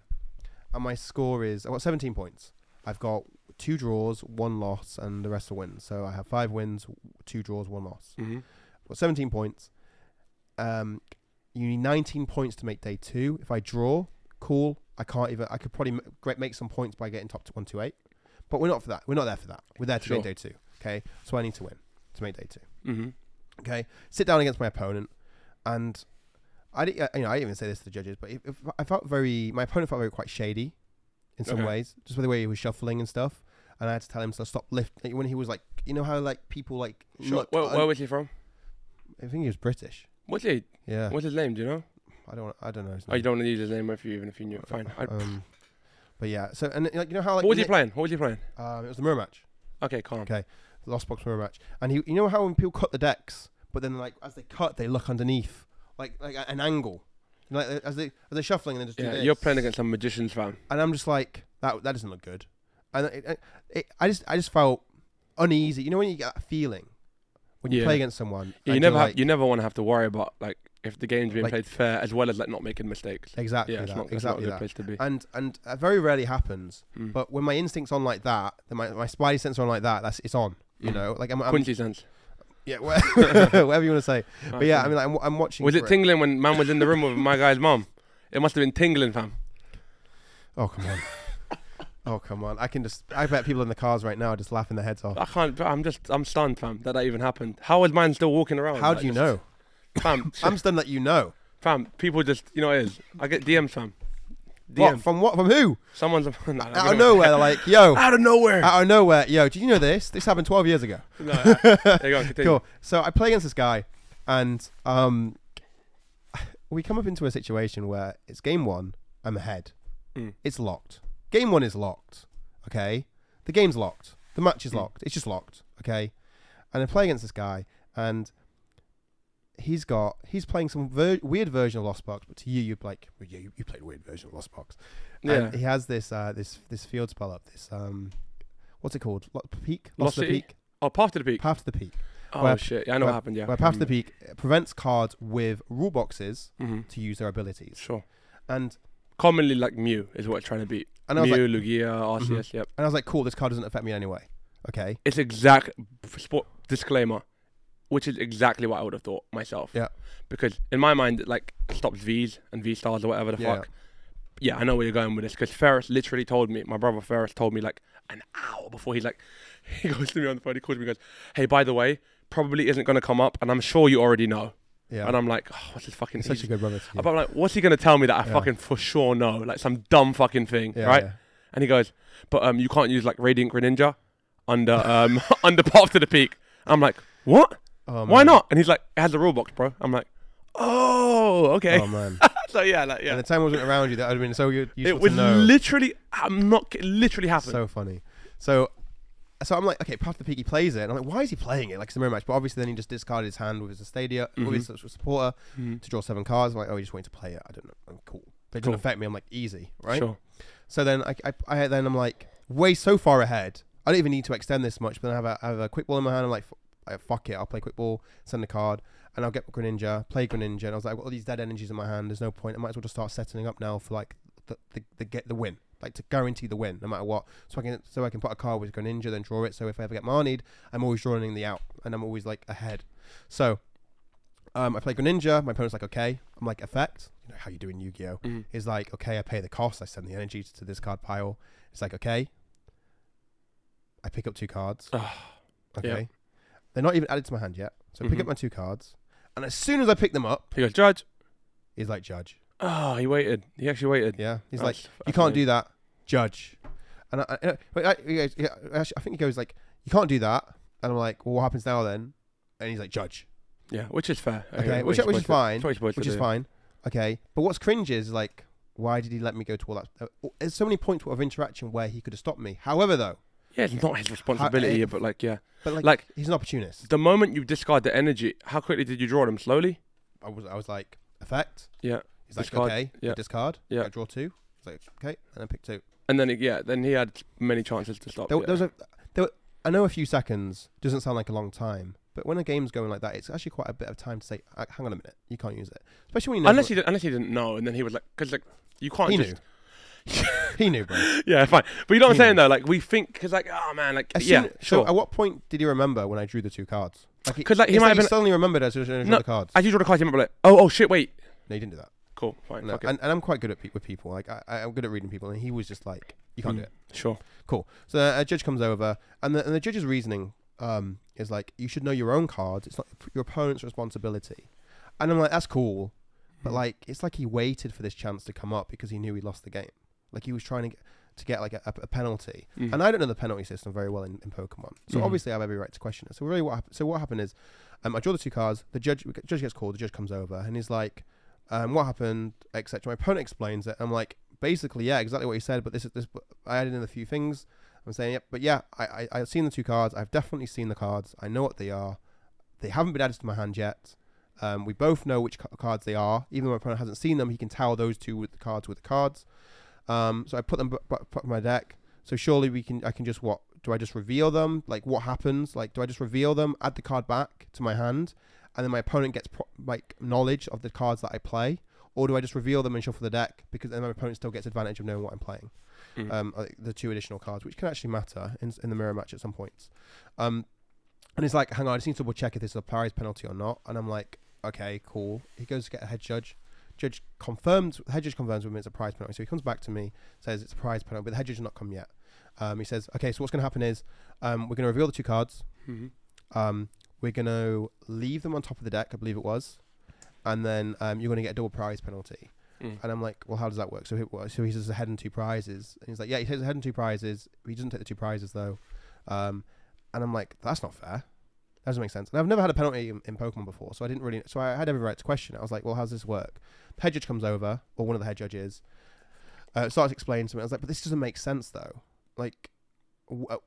A: and my score is I've got 17 points. I've got two draws, one loss, and the rest are wins. So I have five wins, two draws, one loss.
B: Mm-hmm.
A: Got 17 points. Um, you need 19 points to make day two. If I draw, cool. I can't even. I could probably make some points by getting top to one two eight, but we're not for that. We're not there for that. We're there to
B: Sure.
A: make day two. Okay, so I need to win to make day two.
B: Mm-hmm.
A: Okay, sit down against my opponent, and I didn't. You know, I didn't even say this to the judges, but if, if I felt very. My opponent felt very quite shady, in some
B: Okay.
A: ways, just by the way he was shuffling and stuff. And I had to tell him to stop lifting when he was like, you know how like people like
B: Sure.
A: look.
B: Where, where was he from?
A: I think he was British.
B: What's he?
A: Yeah,
B: What's his name? Do you know?
A: I don't. I don't know. His
B: Oh, you don't want to use his name if you even if you knew it. Fine. I,
A: Um, but yeah. So and like you know how like
B: what was he playing? What was he playing?
A: Um, it was the mirror match,
B: Okay, calm.
A: Okay. the Lost Box mirror match, and he, you know how when people cut the decks, but then like as they cut, they look underneath, like like at an angle, like as they as they're shuffling and then just do
B: Yeah,
A: this.
B: you're playing against some magicians, fam.
A: and I'm just like that. That doesn't look good, and it, it, I just I just felt uneasy. You know when you get that feeling when you
B: Yeah.
A: play against someone,
B: Yeah, you never have,
A: like,
B: you never want to have to worry about like if the game's being
A: Like-
B: played fair as well as like not making mistakes.
A: exactly
B: Yeah, it's
A: that,
B: not, it's
A: exactly
B: not a good
A: that.
B: place to be.
A: And and uh, very rarely happens.
B: Mm.
A: But when my instincts on like that, then my my spidey sense on like that, that's it's on. You
B: Mm.
A: know, like I'm, I'm
B: Quincy sense.
A: yeah, wha- whatever you want to say. But yeah, I mean, like, I'm, I'm watching.
B: was it tingling when man was in the room with my guy's mom? It must have been tingling, fam.
A: Oh come on. Oh come on! I can just. I bet people in the cars right now are just laughing their heads off.
B: I can't. I'm just. I'm stunned, fam. That that even happened. How is man still walking around?
A: How
B: Like,
A: do you
B: just-
A: know?
B: fam?
A: I'm stunned that you know.
B: fam. People just. You know it is. I get DMs, fam. DM.
A: What from what from who?
B: Someone's
A: Out of nowhere, they're like, yo.
B: Out of nowhere.
A: Out of nowhere, yo. Did you know this? This happened 12 years ago.
B: no, there you go. Continue.
A: Cool. So I play against this guy, and um, we come up into a situation where it's game one. I'm ahead.
B: Mm.
A: It's locked. Game one is locked. Okay. The game's locked. The match is
B: Mm.
A: locked. It's just locked. Okay. And I play against this guy, and he's got he's playing some ver- weird version of Lost Box, but to you, you're like, well, yeah, you, you played a weird version of Lost Box.
B: Yeah.
A: And he has this uh, this this field spell up. This um, what's it called? Lo- peak. Lost
B: Lost
A: the peak.
B: Oh, path to the peak.
A: Path to the peak.
B: Oh
A: where-
B: shit. Yeah, I know
A: where-
B: what happened. Yeah.
A: Where Path to the Peak prevents cards with rule boxes
B: hmm
A: to use their abilities.
B: Sure.
A: And
B: Commonly like Mew is what it's trying to beat.
A: and I was
B: Mew,
A: like,
B: Lugia, Arceus. Mm-hmm. Yep.
A: and I was like, cool, this card doesn't affect me anyway. Okay.
B: It's exact sport disclaimer, which is exactly what I would have thought myself.
A: Yeah.
B: Because in my mind, it like stops V's and V stars or whatever the
A: Yeah.
B: fuck. Yeah, I know where you're going with this because Ferris literally told me, my brother Ferris told me like an hour before he's like, he goes to me on the phone, he calls me, and goes, hey, by the way, probably isn't going to come up, and I'm sure you already know.
A: Yeah.
B: And I'm like, oh, what's this fucking?
A: He's such a good brother.
B: But I'm like, what's he going to tell me that I
A: Yeah.
B: fucking for sure know? Like some dumb fucking thing,
A: yeah,
B: right? And he goes, but um, you can't use like Radiant Greninja under um under Path to the Peak. I'm like, what?
A: Oh,
B: Why not? And he's like, it has a rule box, bro. I'm like, oh, okay.
A: Oh man.
B: so yeah, like, yeah.
A: And the time wasn't around you. That would have been so useful
B: It
A: know.
B: literally, I'm not, literally happen.
A: so funny. So, so I'm like, okay, Path the Peak, he plays it. And I'm like, why is he playing it? Like it's a mirror match. But obviously, then he just discarded his hand with his stadia, with his supporter
B: Mhm.
A: to draw seven cards. I'm like, oh, he just wanted to play it. I don't know. I'm cool. But it didn't affect me. I'm like, easy, right?
B: Sure.
A: So then I, I, I then I'm like, way so far ahead. I don't even need to extend this much. But then I have a, I have a quick ball in my hand. I'm like, like, fuck it. I'll play quick ball, send a card, and I'll get Greninja, play Greninja. And I was like, I've got all these dead energies in my hand. There's no point. I might as well just start setting up now for like the, the, the get the win, like to guarantee the win, no matter what. So I can so I can put a card with Greninja, then draw it. So if I ever get Marnied, I'm always drawing the out, and I'm always like ahead. So. Um, I play Greninja. My opponent's like, okay. I'm like, effect. You know how you do in Yu-Gi-Oh.
B: Mhm.
A: Is like, okay, I pay the cost. I send the energy to this card pile. It's like, okay. I pick up two cards. Okay. They're not even added to my hand yet. So I pick up
B: Mhm.
A: my two cards. And as soon as I pick them up,
B: he goes, Judge.
A: he's like, judge.
B: Oh, he waited. He actually waited.
A: Yeah. He's
B: Oh,
A: like, you can't do that, judge. And I, I, I, he goes, actually, I think he goes like, you can't do that. And I'm like, well, what happens now then? And he's like, judge.
B: Yeah, which is fair.
A: Okay,
B: What
A: which- which is fine,
B: that's what he's supposed
A: which is fine. Okay. But what's cringe is like, why did he let me go to all that? Uh, there's so many points of interaction where he could have stopped me. However, though,
B: Yeah, it's not his responsibility,
A: eh,
B: but like, yeah.
A: but like,
B: Like-
A: he's an opportunist.
B: The moment you discard the energy, how quickly did you draw them? Slowly?
A: I was, I was like, effect.
B: Yeah.
A: He's like, okay,
B: yeah.
A: Discard.
B: Yeah.
A: I draw two. He's like, okay, and then pick two.
B: And then, it- yeah, then he had many chances to stop.
A: There,
B: yeah.
A: there was a, there, were- I know a few seconds doesn't sound like a long time, but when a game's going like that, it's actually quite a bit of time to say, "Uh, hang on a minute, you can't use it. Especially when you know.
B: unless he didn't, unless he didn't know, and then he was like, because like you can't
A: he
B: just
A: knew. he knew, bro.
B: yeah, fine. But you know what I'm
A: He
B: saying
A: knew.
B: though, like we think because like oh man, like
A: As
B: yeah,
A: soon-
B: sure.
A: So at what point did he remember when I drew the two cards? Like,
B: 'Cause, like, he might
A: like
B: have been-
A: suddenly remembered as I drew
B: No,
A: the cards.
B: As you draw the cards, he might be like, oh oh shit, wait,
A: no, he didn't do that.
B: Cool, fine,
A: No, and, and I'm quite good at pe- with people. Like I, I'm good at reading people, and he was just like, you can't
B: Mm,
A: do it.
B: Sure.
A: Cool. So a judge comes over, and the, and the judge's reasoning um, is like, you should know your own cards. It's not your opponent's responsibility. And I'm like, that's cool, but
B: Mm.
A: like, it's like he waited for this chance to come up because he knew he lost the game. Like he was trying to get to get like a, a penalty.
B: Mm.
A: And I don't know the penalty system very well in, in Pokemon, so
B: Mhm.
A: obviously I have every right to question it. So really, what happened? So what happened is, um, I draw the two cards. The judge judge gets called. The judge comes over, and he's like, um, "What happened?" Etc. My opponent explains it. I'm like, basically, yeah, exactly what he said. But this is this. I added in a few things. I'm saying, yep, but yeah, I, I I've seen the two cards. I've definitely seen the cards. I know what they are. They haven't been added to my hand yet. Um, we both know which ca- cards they are. Even though my opponent hasn't seen them, he can tell those two with the cards with the cards. Um, so I put them b- b- put in my deck. So surely we can. I can just what? Do I just reveal them? Like what happens? Like do I just reveal them? Add the card back to my hand, and then my opponent gets pro- like knowledge of the cards that I play, or do I just reveal them and shuffle the deck because then my opponent still gets advantage of knowing what I'm playing?
B: Mm.
A: Um, uh, the two additional cards, which can actually matter in in the mirror match at some points. Um, and it's like, hang on, I just need to double check if this is a prize penalty or not. And I'm like, okay, cool. He goes to get a head judge. Judge confirms, head judge confirms with me it's a prize penalty. So he comes back to me, says it's a prize penalty, but the head judge has not come yet. Um, he says, okay, so what's going to happen is um, we're going to reveal the two cards.
B: Mhm.
A: Um, we're going to leave them on top of the deck, I believe it was. And then um, you're going to get a double prize penalty.
B: Mm.
A: And I'm like, well, how does that work? So he, so he says a head and two prizes. And he's like, yeah, he takes a head and two prizes. He doesn't take the two prizes though. Um, and I'm like, that's not fair. That doesn't make sense. And I've never had a penalty in, in Pokemon before, so I didn't really. So I had every right to question it. I was like, well, how's this work? The head judge comes over, or one of the head judges, uh, starts explaining to me. I was like, but this doesn't make sense though. Like, w- uh,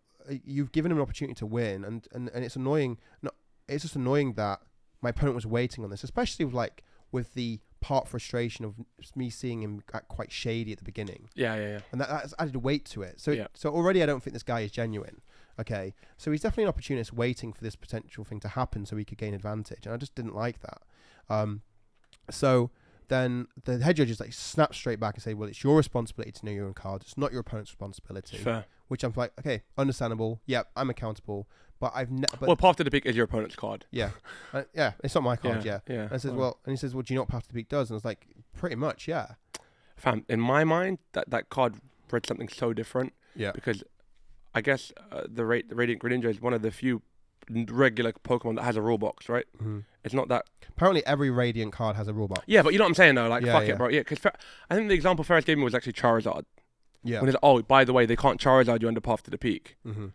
A: you've given him an opportunity to win, and, and, and it's annoying. No, it's just annoying that my opponent was waiting on this, especially with like with the part frustration of me seeing him act quite shady at the beginning,
B: Yeah, yeah, yeah.
A: and that, that's added weight to it. So,
B: Yeah.
A: so already I don't think this guy is genuine. Okay, so he's definitely an opportunist waiting for this potential thing to happen so he could gain advantage, and I just didn't like that. Um, so then the head judge is like snap straight back and say, "Well, it's your responsibility to know your own cards. It's not your opponent's responsibility."
B: Fair.
A: Which I'm like, okay, understandable. Yeah, I'm accountable, but I've never.
B: well, path to the peak is your opponent's card.
A: yeah, uh, yeah, it's not my card. Yeah.
B: yeah.
A: And I says, well, and he says, well, do you know what Path to the Peak does? And I was like, pretty much, yeah.
B: fam, in my mind, that that card read something so different
A: Yeah.
B: because I guess uh, the, ra- the Radiant Greninja is one of the few n- regular Pokemon that has a rule box, right?
A: Mhm.
B: It's not that.
A: Apparently, every Radiant card has a rule box.
B: Yeah, but you know what I'm saying though. Like,
A: Yeah,
B: fuck
A: yeah.
B: it, bro. Yeah, because I think the example Ferris gave me was actually Charizard.
A: Yeah.
B: When he's like, oh, by the way, they can't Charizard you under Path to the Peak,
A: hmm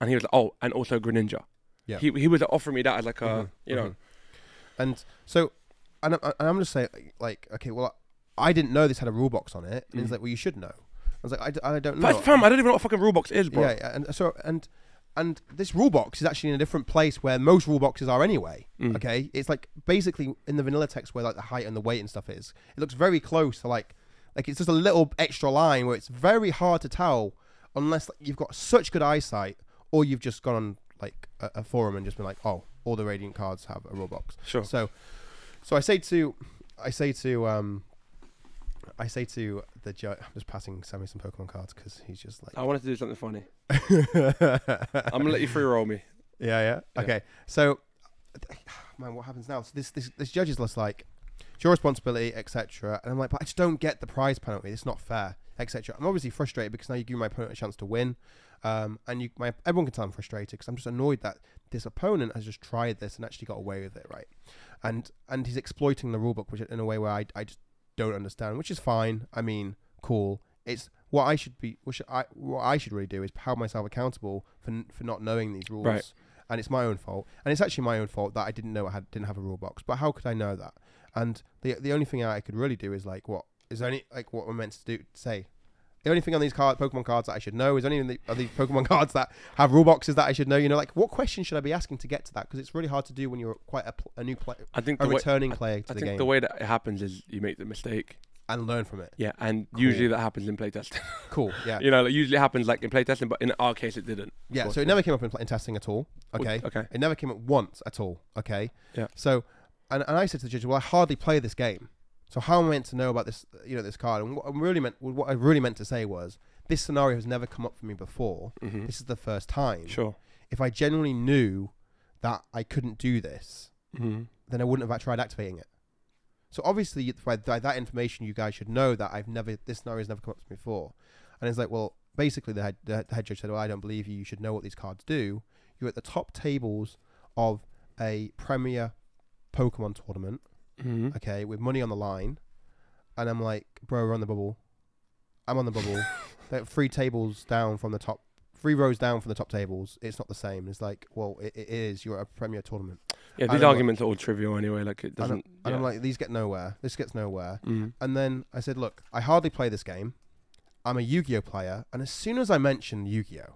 B: and he was like, oh, and also Greninja.
A: Yeah.
B: He he was offering me that as like a
A: Mhm,
B: you know
A: mhm. And so, and, I, and I'm just saying, like, okay, well, I didn't know this had a rule box on it. And he's
B: Mm.
A: like, well, you should know. I was like, I, d- I don't know.
B: But fam, I don't even know what fucking rule box is, bro.
A: Yeah, yeah, and so and and this rule box is actually in a different place where most rule boxes are anyway.
B: Mm.
A: Okay, it's like basically in the vanilla text where like the height and the weight and stuff is. It looks very close to like like it's just a little extra line where it's very hard to tell unless like, you've got such good eyesight or you've just gone on like a, a forum and just been like, oh, all the radiant cards have a rule box.
B: Sure.
A: So, so I say to, I say to, um, I say to the judge, I'm just passing Sami some Pokemon cards because he's just like.
B: I wanted to do something funny. I'm gonna let you free roll me.
A: Yeah, yeah.
B: Yeah.
A: Okay. So, man, what happens now? So this this this judge is just like, it's your responsibility, etc. And I'm like, but I just don't get the prize penalty. It's not fair, etc. I'm obviously frustrated because now you give my opponent a chance to win, um, and you my everyone can tell I'm frustrated because I'm just annoyed that this opponent has just tried this and actually got away with it, right? And and he's exploiting the rulebook, which in a way where I I just don't understand, which is fine. I mean, cool. It's what I should be, which I what I should really do is hold myself accountable for for not knowing these rules
B: Right.
A: and it's my own fault. And it's actually my own fault that I didn't know I had didn't have a rule box. But how could I know that? And the the only thing I could really do is like what is there any like what we're meant to do say. The only thing on these card Pokemon cards that I should know is only the, are these Pokemon cards that have rule boxes that I should know. You know, like what question should I be asking to get to that? Because it's really hard to do when you're quite a, pl- a new player,
B: I think
A: a
B: the way
A: returning
B: I-
A: player to
B: I
A: the
B: think
A: game,
B: the way that it happens is you make the mistake.
A: and learn from it.
B: Yeah, and
A: Cool.
B: usually that happens in playtesting.
A: Cool. Yeah.
B: you know, it usually happens like in playtesting, but in our case, it didn't.
A: Yeah. So it never came up in, in testing at all.
B: Well,
A: Okay.
B: Okay.
A: It never came up once at all. Okay.
B: Yeah.
A: So, and, and I said to the judge, well, I hardly play this game. So how am I meant to know about this, you know, this card? And what I really meant, what I really meant to say was, this scenario has never come up for me before.
B: hmm
A: This is the first time.
B: Sure.
A: If I genuinely knew that I couldn't do this,
B: hmm
A: then I wouldn't have tried activating it. So obviously, by, by that information, you guys should know that I've never this scenario has never come up to me before. And it's like, well, basically, the head, the head judge said, "Well, I don't believe you. You should know what these cards do. You're at the top tables of a premier Pokemon tournament,
B: hmm
A: okay, with money on the line." And I'm like, "Bro, we're on the bubble. I'm on the bubble. Three tables down from the top." Three rows down from the top tables, it's not the same. It's like, well, it, it is. You're at a premier tournament,
B: Yeah, these arguments are all trivial anyway. Like it
A: and, I'm,
B: doesn't.
A: and I'm like, these get nowhere. This gets nowhere.
B: Mhm.
A: And then I said, look, I hardly play this game. I'm a Yu-Gi-Oh player, and as soon as I mentioned Yu-Gi-Oh,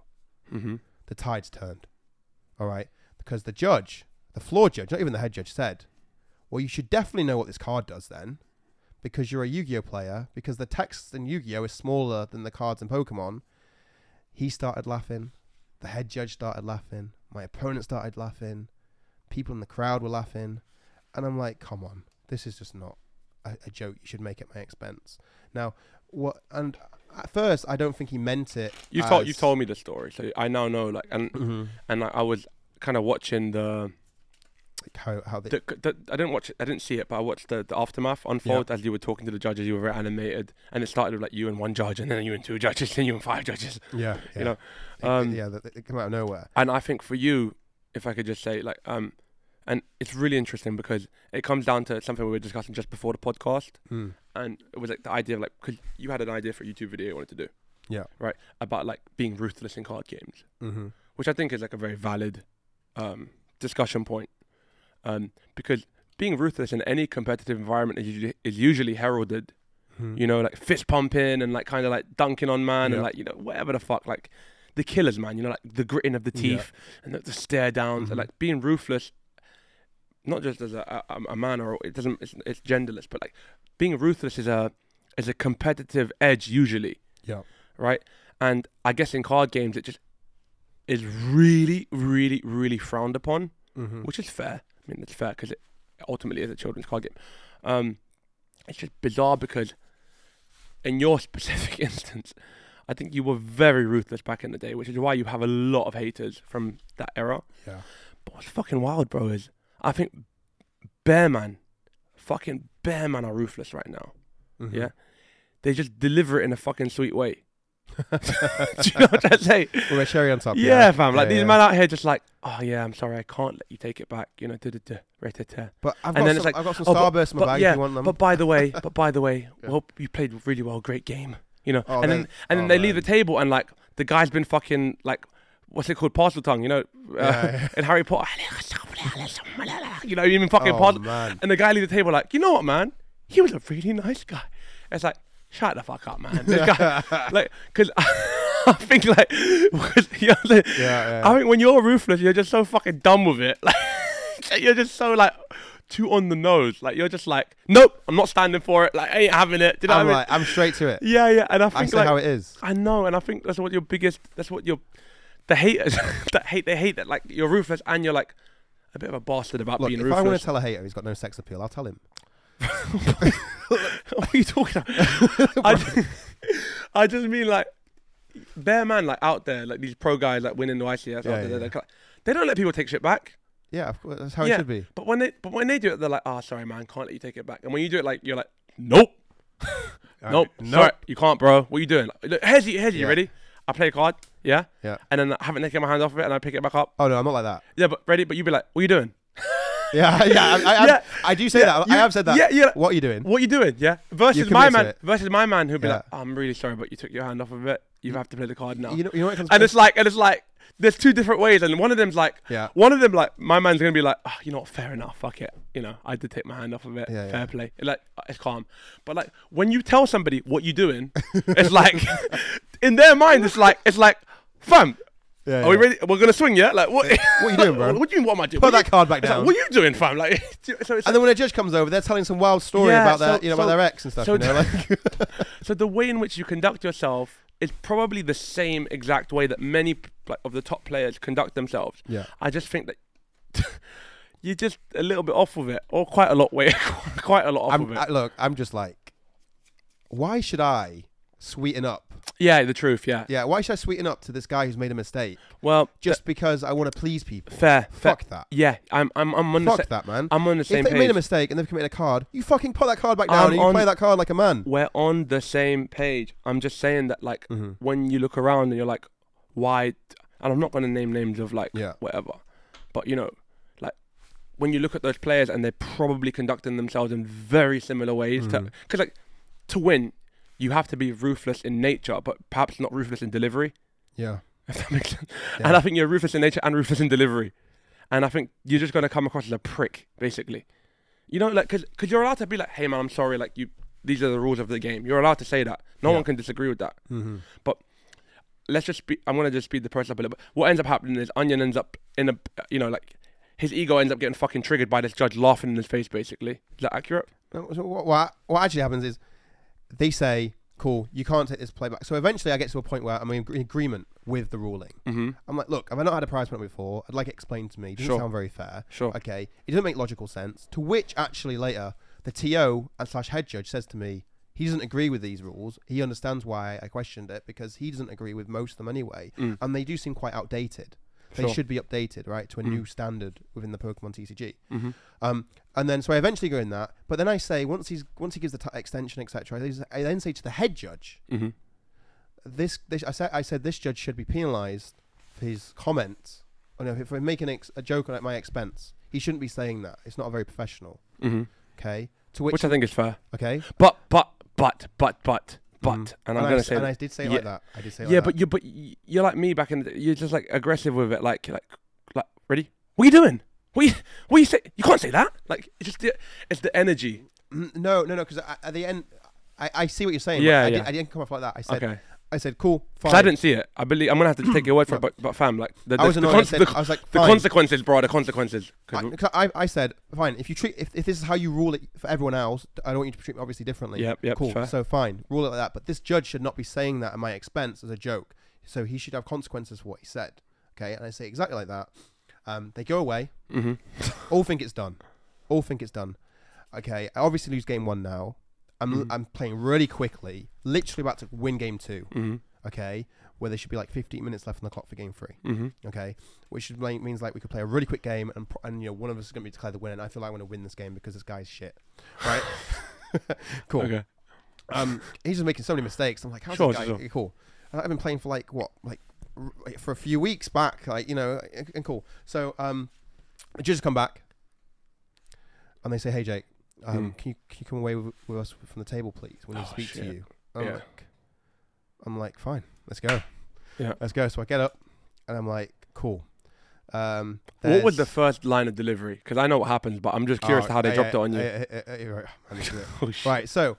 B: Mhm.
A: the tides turned. All right, because the judge, the floor judge, not even the head judge, said, "Well, you should definitely know what this card does then, because you're a Yu-Gi-Oh player. Because the text in Yu-Gi-Oh is smaller than the cards in Pokemon." He started laughing. The head judge started laughing. My opponent started laughing. People in the crowd were laughing, and I'm like, "Come on, this is just not a, a joke. You should make it my expense." Now, what? And at first, I don't think he meant it.
B: You've told you told me the story, so I now know. Like, and
A: Mhm.
B: and I, I was kind of watching the,
A: Like how how they
B: the, the. I didn't watch it. I didn't see it, but I watched the, the aftermath unfold as you were talking to the judges. You were very animated, and it started with like you and one judge, and then you and two judges, then you and five judges.
A: Yeah,
B: You know,
A: It-
B: um,
A: yeah, they, they come out of nowhere.
B: And I think for you, if I could just say, like, um, and it's really interesting because it comes down to something we were discussing just before the podcast,
A: Mm.
B: and it was like the idea of like, because you had an idea for a YouTube video you wanted to do,
A: Yeah.
B: right, about like being ruthless in card games,
A: Mm-hmm.
B: which I think is like a very valid um, discussion point, um, because being ruthless in any competitive environment is usually, is usually heralded,
A: Mm-hmm.
B: you know, like fist pumping and like kind of like dunking on man
A: Yeah.
B: and like you know whatever the fuck, like the killers, man, you know, like the gritting of the
A: Yeah.
B: teeth and the, the stare downs
A: Mhm.
B: and like being ruthless not just as a, a, a man or it doesn't it's, it's genderless but like being ruthless is a is a competitive edge usually
A: Yeah.
B: right and i guess in card games it just is really really really frowned upon
A: Mm-hmm.
B: which is fair i mean it's fair because it ultimately is a children's card game um it's just bizarre because in your specific instance i think you were very ruthless back in the day which is why you have a lot of haters from that era
A: Yeah.
B: but what's fucking wild, bro, is I think Bearman, fucking Bearman are ruthless right now.
A: Mm-hmm.
B: Yeah. They just deliver it in a fucking sweet way. Do you know what I'm saying?
A: With a cherry on top.
B: Yeah, fam. Like
A: Yeah,
B: these
A: yeah.
B: men out here just like, oh yeah, I'm sorry, I can't let you take it back. You know, da da da, right da.
A: But I've
B: And
A: got
B: then
A: some,
B: it's like,
A: I've got some
B: oh,
A: Starburst in my bag
B: yeah,
A: if you want them.
B: But by the way, but by the way,
A: Yeah.
B: hope you played really well. Great game. You know,
A: Oh,
B: and
A: then-
B: then and then
A: oh,
B: they leave the table and like the guy's been fucking like what's it called? Parseltongue, you know, uh,
A: Yeah.
B: in Harry Potter. You know, even fucking
A: oh
B: parcel.
A: man.
B: And the guy leaves the table like, you know what, man? He was a really nice guy. It's like, shut the fuck up, man. Guy, like, because I think like, you know, like,
A: Yeah, yeah.
B: I think when you're ruthless, you're just so fucking dumb with it. Like, you're just so like too on the nose. Like you're just like, nope, I'm not standing for it. Like, I ain't having it. Do you know
A: I'm
B: what I mean?
A: like, I'm straight to it.
B: Yeah, yeah. And I
A: I
B: think
A: say
B: like,
A: how it is.
B: I know, and I think that's what your biggest. That's what your the haters that hate. They hate that like you're ruthless and you're like a bit of a bastard about
A: Look,
B: being
A: if I want to tell a hater he's got no sex appeal, I'll tell him.
B: What are you talking about? I, ju- I just mean like bare man like out there like these pro guys like winning the ICs
A: Yeah,
B: out there,
A: yeah,
B: like- they don't let people take shit back.
A: Yeah, of course, that's how
B: Yeah.
A: it should be.
B: But when they but when they do it, they're like, oh sorry man, can't let you take it back. And when you do it like you're like, nope, nope,
A: Nope.
B: sorry, you can't, bro. What are you doing? Like, look, here's you, here's you. Ready? I play a card, yeah,
A: Yeah.
B: and then I haven't taken my hand off of it, and I pick it back up.
A: Oh no, I'm not like that.
B: Yeah, but ready? But you'd be like, what are you doing?
A: Yeah, yeah. I, I, I,
B: Yeah.
A: I do say
B: Yeah,
A: that.
B: you-
A: I have said that.
B: yeah, yeah.
A: What are you doing?
B: What are you doing? Yeah. Versus my man. Versus my man who'd be
A: Yeah.
B: like, oh, I'm really sorry, but you took your hand off of it. You mm. have to play the card now.
A: You know, you know what it comes
B: and it's like, and it's like, there's two different ways, and one of them's like,
A: Yeah.
B: one of them like, my man's gonna be like, oh, you know what, fair enough, fuck it, you know, I did take my hand off of it,
A: Yeah,
B: fair play, like it's calm. But like when you tell somebody what you're doing, it's like, in their mind, it's like, it's like, fam,
A: Yeah,
B: are we
A: yeah.
B: ready? We're gonna swing, yeah? Like what?
A: What you doing, bro?
B: what do you mean? What am I doing?
A: Put
B: What
A: that
B: you-
A: card back
B: it's like,
A: down.
B: what are you doing, fam? Like, so it's
A: And
B: like,
A: then when a judge comes over, they're telling some wild story
B: Yeah,
A: about their,
B: so-
A: you know,
B: so-
A: about their ex and stuff.
B: so
A: you know, like,
B: So the way in which you conduct yourself is probably the same exact way that many p- like, of the top players conduct themselves.
A: yeah.
B: I just think that you're just a little bit off of it, or quite a lot way, quite a lot off
A: I'm,
B: with
A: I,
B: it.
A: look, I'm just like, why should I sweeten up?
B: Yeah, the truth. Yeah.
A: Yeah, why should I sweeten up to this guy who's made a mistake
B: Well,
A: just because I want to please people?
B: fair. fair.
A: Fuck that.
B: Yeah, I'm. I'm. I'm on the.
A: Same Fuck
B: sa-
A: that, man.
B: I'm on the same.
A: If they
B: page.
A: made a mistake and they've committed a card, you fucking put that card back down
B: I'm
A: and you
B: on-
A: play that card like a man.
B: We're on the same page. I'm just saying that, like,
A: Mm-hmm.
B: when you look around and you're like, why? And I'm not going to name names of like
A: Yeah.
B: whatever, but you know, like when you look at those players and they're probably conducting themselves in very similar ways.
A: Mhm.
B: Because like to win, you have to be ruthless in nature, but perhaps not ruthless in delivery.
A: Yeah.
B: If that makes sense.
A: Yeah.
B: And I think you're ruthless in nature and ruthless in delivery. And I think you're just going to come across as a prick, basically. You know, like, because cause you're allowed to be like, hey, man, I'm sorry, like, you, these are the rules of the game. You're allowed to say that. No
A: Yeah.
B: one can disagree with that.
A: Mm-hmm.
B: But let's just be, I'm going to just speed the process up a little bit. What ends up happening is Onion ends up in a, you know, like, his ego ends up getting fucking triggered by this judge laughing in his face, basically. Is that accurate?
A: No, So what, what what actually happens is they say, "Cool, you can't take this playback." So eventually, I get to a point where I'm in agreement with the ruling.
B: Mm-hmm.
A: I'm like, "Look, have I not had a prize penalty before? I'd like it explained to me. It doesn't
B: Sure.
A: sound very fair.
B: Sure.
A: Okay, it doesn't make logical sense." To which actually later the TO and slash head judge says to me, he doesn't agree with these rules. He understands why I questioned it because he doesn't agree with most of them anyway,
B: Mm.
A: and they do seem quite outdated. They
B: Sure.
A: should be updated, right, to a
B: Mm.
A: new standard within the Pokemon TCG.
B: Mm-hmm.
A: Um, and then so I eventually go in that, but then I say once he's once he gives the t- extension, etc. I, I then say to the head judge,
B: Mm-hmm.
A: this, this I said I said this judge should be penalised for his comments. Or no, for making ex- a joke at my expense. He shouldn't be saying that. It's not very professional.
B: Mm-hmm.
A: Okay. To which,
B: Which I think is fair.
A: okay.
B: But, but, but, but, but, but,
A: Mm.
B: and I'm
A: I
B: going to
A: s-
B: say
A: and I did say
B: yeah.
A: like that. I did say it
B: yeah,
A: like
B: but
A: that.
B: you but you're like me back in. The, you're just like aggressive with it. Like, like, like, ready? What are you doing? What are you, what are you say? You can't say that. Like, it's just the, it's the energy.
A: No, no, no. Because at the end, I, I see what you're saying. but
B: Yeah,
A: I,
B: yeah.
A: Did, I didn't come off like that. I said,
B: Okay.
A: I said, cool, fine.
B: I didn't see it. I believe I'm gonna have to take your word for it. But, but fam, like the, the,
A: I was
B: the,
A: annoyed. I, said,
B: the,
A: I was like,
B: the
A: fine.
B: consequences, bro. The consequences. 'Cause
A: I, I, said, fine. If you treat, if, if this is how you rule it for everyone else, I don't want you to treat me obviously differently.
B: Yep, yep,
A: cool.
B: fair.
A: So fine, rule it like that. But this judge should not be saying that at my expense as a joke. So he should have consequences for what he said. Okay, and I say exactly like that. Um, they go away.
B: Mhm.
A: All think it's done. All think it's done. Okay, I obviously lose game one now. I'm
B: Mhm.
A: I'm playing really quickly, literally about to win game two.
B: Mhm.
A: Okay, where there should be like 15 minutes left on the clock for game three
B: Mhm.
A: okay, which means like we could play a really quick game and and you know one of us is going to be declared the winner. And I feel like I want to win this game because this guy's shit, right? cool.
B: Okay.
A: Um, he's just making so many mistakes. I'm like, how's
B: Sure,
A: this guy
B: sure,
A: cool? And I've been playing for like what, like for a few weeks back, like you know, and, and cool. So um, the judges come back and they say, hey Jake, um,
B: Mm.
A: can you can you come away with, with us from the table, please? When we need to
B: Oh,
A: speak to you. I'm
B: Yeah.
A: like, I'm like, fine, let's go.
B: Yeah.
A: let's go. So I get up and I'm like, cool. Um,
B: What was the first line of delivery? Because I know what happens, but I'm just curious
A: Oh,
B: to how they dropped
A: yeah,
B: it on you.
A: right, I need to do it.
B: Oh.
A: Right, so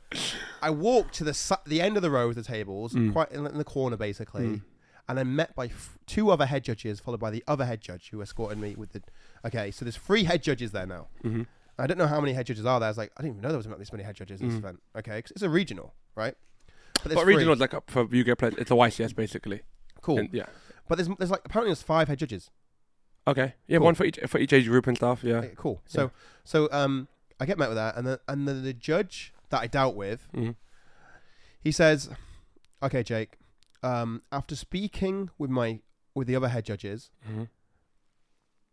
A: I walked to the si- the end of the row of the tables,
B: Mm.
A: quite in, in the corner basically,
B: Mm.
A: and I'm met by f- two other head judges, followed by the other head judge who escorted me with the. Okay, so there's three head judges there now.
B: Mhm.
A: I don't know how many head judges are there. I was like, I didn't even know there was about this many head judges in this
B: Mm.
A: event. Okay, 'cause it's a regional, right? there's
B: But
A: three.
B: regional is like up for UK players. It's a YCS basically.
A: cool.
B: And- yeah.
A: but there's there's like apparently there's five head judges.
B: Okay. Yeah,
A: Cool.
B: one for each for each age group and stuff. Yeah.
A: Okay, cool. So so um I get met with that, and the and the, the judge that I dealt with,
B: Mhm.
A: he says, "Okay, Jake, um, after speaking with my with the other head judges,
B: Mhm.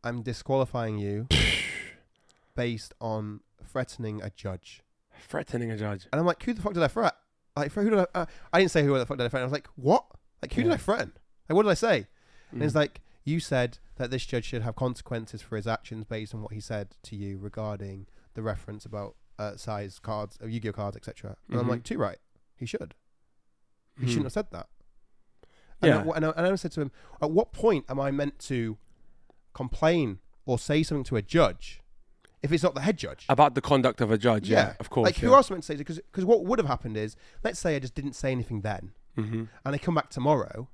A: I'm disqualifying you based on threatening a judge."
B: Threatening a judge.
A: And I'm like, "Who the fuck did I threat? Like, who did I? Uh, I didn't say who the fuck did I threaten. I was like, what? Like, who did I threaten? Like, what did I say?" And it's
B: Mhm.
A: like, you said that this judge should have consequences for his actions based on what he said to you regarding the reference about uh, size cards, uh, Yu-Gi-Oh cards, etc. And I'm
B: Mhm.
A: like, too right. He should. He
B: Mhm.
A: shouldn't have said that. And,
B: Yeah.
A: I, and, I, and I said to him, at what point am I meant to complain or say something to a judge if it's not the head judge?
B: About the conduct of a judge. Yeah.
A: Yeah.
B: Of course.
A: like, who
B: yeah.
A: else am meant to say? Because because what would have happened is, let's say I just didn't say anything then,
B: Mhm.
A: and I come back tomorrow,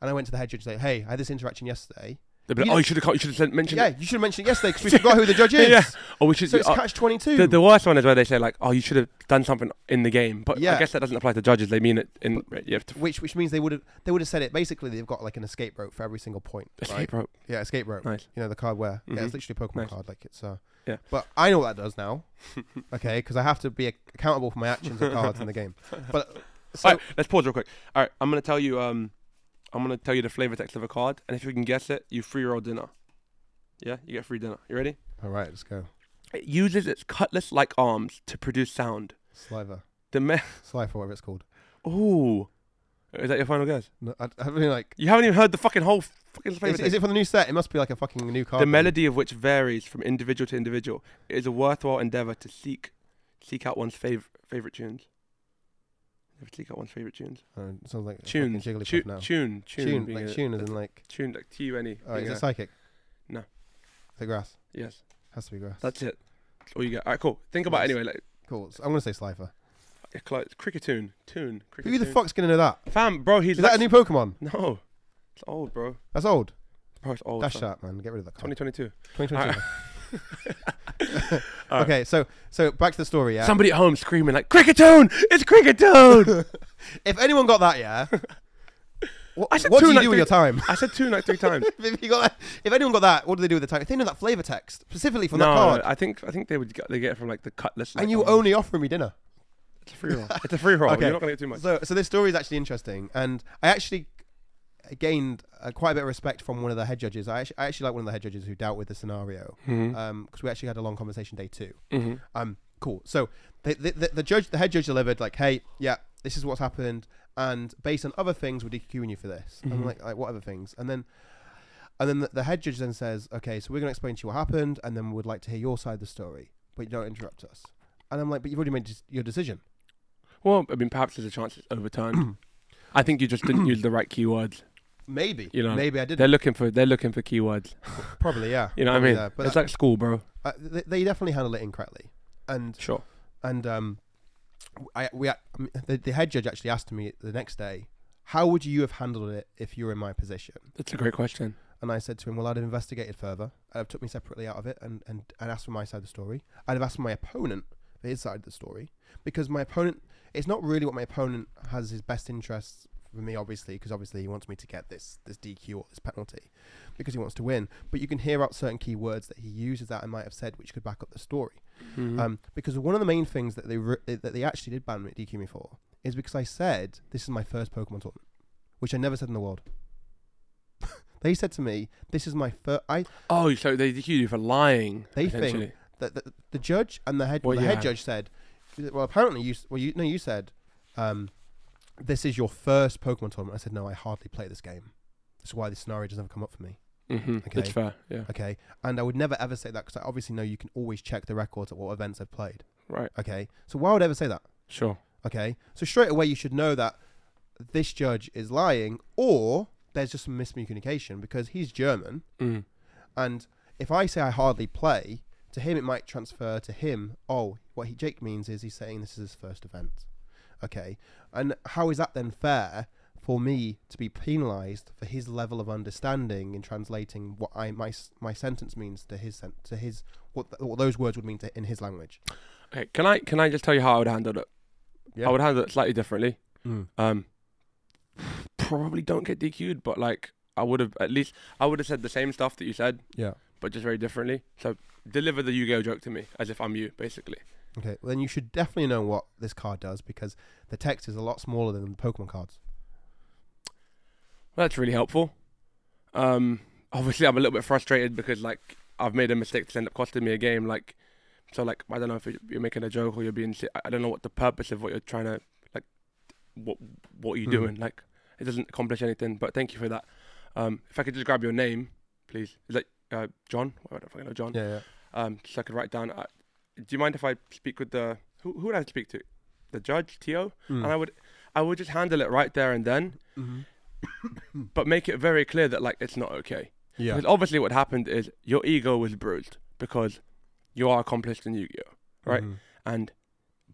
A: and I went to the head judge and say, hey, I had this interaction yesterday.
B: They'd be like,
A: You
B: oh, you should have. You should have mentioned.
A: Yeah,
B: it.
A: you should have mentioned it yesterday because we forgot who the judge is.
B: Yeah. Or we should.
A: So it's
B: oh,
A: catch twenty two.
B: the, the worst one is where they say like, oh, you should have done something in the game. But
A: yeah.
B: I guess that doesn't apply to judges. They mean it in. You have to
A: which which means they would have they would have said it basically they've got like an escape rope for every single point.
B: escape
A: right?
B: rope.
A: Yeah, escape rope.
B: Nice.
A: You know the card where yeah,
B: Mhm.
A: it's literally a Pokemon
B: Nice.
A: card. Like it's uh
B: Yeah.
A: But I know what that does now. okay, because I have to be accountable for my actions and cards in the game. But so
B: All right, let's pause real quick. All right, I'm gonna tell you. Um, I'm gonna tell you the flavor text of a card, and if you can guess it, you free roll dinner. Yeah, you get free dinner. You ready?
A: all right, let's go.
B: It uses its cutlass-like arms to produce sound.
A: Sliver,
B: The me-
A: Slifer, whatever it's called.
B: Ooh, is that your final guess?
A: No, I, I mean like.
B: You haven't even heard the fucking whole fucking flavor
A: Is,
B: text.
A: is it for the new set? It must be like a fucking new card.
B: the melody of which varies from individual to individual. It is a worthwhile endeavor to seek seek out one's fav- favorite tunes. Never out one's favorite tunes.
A: Oh, it sounds like a
B: Tunes.
A: fucking Jigglypuff
B: Tune, tune, tune,
A: Tune, like
B: a-
A: tune, as in like.
B: tune, like T U N E.
A: Oh, is it psychic?
B: No.
A: Is it grass?
B: Yes,
A: Has to be grass.
B: that's it. All you get. All right, cool. Think about it anyway. Like,
A: cool. So I'm gonna say Slifer.
B: yeah, close. Kricketune, tune, cricket
A: Who the
B: tune.
A: fuck's gonna know that?
B: Fam, bro, he's
A: Is
B: like,
A: that a new Pokemon?
B: No, it's old, bro.
A: That's old.
B: Bro, it's old.
A: Dash
B: fam.
A: that, man. Get rid of that. Card.
B: 2022.
A: 2022.
B: Alright.
A: Okay, so so back to the story. Yeah.
B: Somebody at home screaming like Kricketune. It's Kricketune.
A: if anyone got that, yeah. What,
B: I said
A: what do
B: two
A: you
B: like
A: do with
B: three-
A: your time?
B: I said two like three times.
A: if, you got that, if anyone got that, what do they do with the time? If they know that flavor text specifically from
B: no,
A: that card,
B: I think I think they would get, they get it from like the cutlass.
A: and
B: like,
A: you
B: arms.
A: only offering me dinner.
B: It's a free roll. it's a free roll.
A: Okay.
B: You're not gonna get too much.
A: So, so this story is actually interesting, and I actually gained uh, quite a bit of respect from one of the head judges. I actually, I actually like one of the head judges who dealt with the scenario because we actually had a long conversation day two.
B: Mhm.
A: Um, cool. So the, the, the, the judge, the head judge delivered like, "Hey, yeah, this is what's happened, and based on other things, we're DQing you for this." And I'm
B: Mhm.
A: like, like, what other things? And then, and then the, the head judge then says, "Okay, so we're going to explain to you what happened, and then we'd like to hear your side of the story, but you don't interrupt us." And I'm like, "But you've already made your decision."
B: Well, I mean, perhaps there's a chance it's overturned. I think you just didn't use the right keywords.
A: Maybe,
B: You know,
A: maybe I did.
B: They're looking for they're looking for keywords.
A: Probably, yeah.
B: You know what I mean?
A: But
B: it's
A: that-
B: like school, bro.
A: uh, they, they definitely handled it incorrectly, and
B: Sure.
A: and um, I we I mean, the, the head judge actually asked me the next day, "How would you have handled it if you were in my position?"
B: That's a great question.
A: And I said to him, "Well, I'd have investigated further. I'd have took me separately out of it and and and asked for my side of the story. I'd have asked my opponent for his side of the story because my opponent. It's not really what my opponent has his best interests for me, obviously, because obviously he wants me to get this this DQ or this penalty because he wants to win. But you can hear out certain key words that he uses that I might have said, which could back up the story.
B: Mhm.
A: Um, because one of the main things that they re- that they actually did ban me, DQ me for is because I said this is my first Pokemon tournament, which I never said in the world. they said to me, "This is my first." I
B: oh, so they DQ'd you for lying.
A: They think-
B: that
A: the, the, judge and the head
B: Well,
A: the head judge said, "Well, apparently you well you no you said, um, this is your first Pokemon tournament." I said, "No, I hardly play this game. That's why this scenario doesn't come up for me."
B: Mhm.
A: Okay.
B: It's fair. Yeah.
A: Okay, and I would never ever say that because I obviously know you can always check the records at what events I've played.
B: Right.
A: Okay, so why would I ever say that?
B: Sure.
A: Okay, so straight away you should know that this judge is lying, or there's just some miscommunication because he's German,
B: Mm.
A: and if I say I hardly play, to him it might transfer to him. Oh, what he Jake means is he's saying this is his first event. Okay, and how is that then fair for me to be penalised for his level of understanding in translating what I my my sentence means to his sen- to his what, th- what those words would mean to in his language?
B: Okay, can I can I just tell you how I would handle it?
A: Yeah.
B: I would handle it slightly differently.
A: Mm.
B: Um, probably don't get DQ'd, but like I would have at least I would have said the same stuff that you said,
A: Yeah.
B: but just very differently. So deliver the Yu-Gi-Oh joke to me as if I'm you, basically.
A: Okay. Well, then you should definitely know what this card does because the text is a lot smaller than the Pokemon cards.
B: Well, that's really helpful. Um, obviously, I'm a little bit frustrated because like I've made a mistake to end up costing me a game. Like, so like I don't know if you're- making a joke or you're being. I don't know what the purpose of what you're trying to like. What what are you
A: Mhm.
B: doing? Like, it doesn't accomplish anything. But thank you for that. Um, if I could just grab your name, please. Is that uh, John? I don't fucking know John.
A: Yeah. Yeah.
B: Um, so I could write down. Uh, do you mind if I speak with the who? Who would I speak to? The judge, TO,
A: Mm.
B: and I would, I would just handle it right there and then,
A: Mm-hmm.
B: but make it very clear that like it's not okay.
A: Yeah.
B: Because obviously, what happened is your ego was bruised because you are accomplished in Yu-Gi-Oh, right?
A: Mhm.
B: and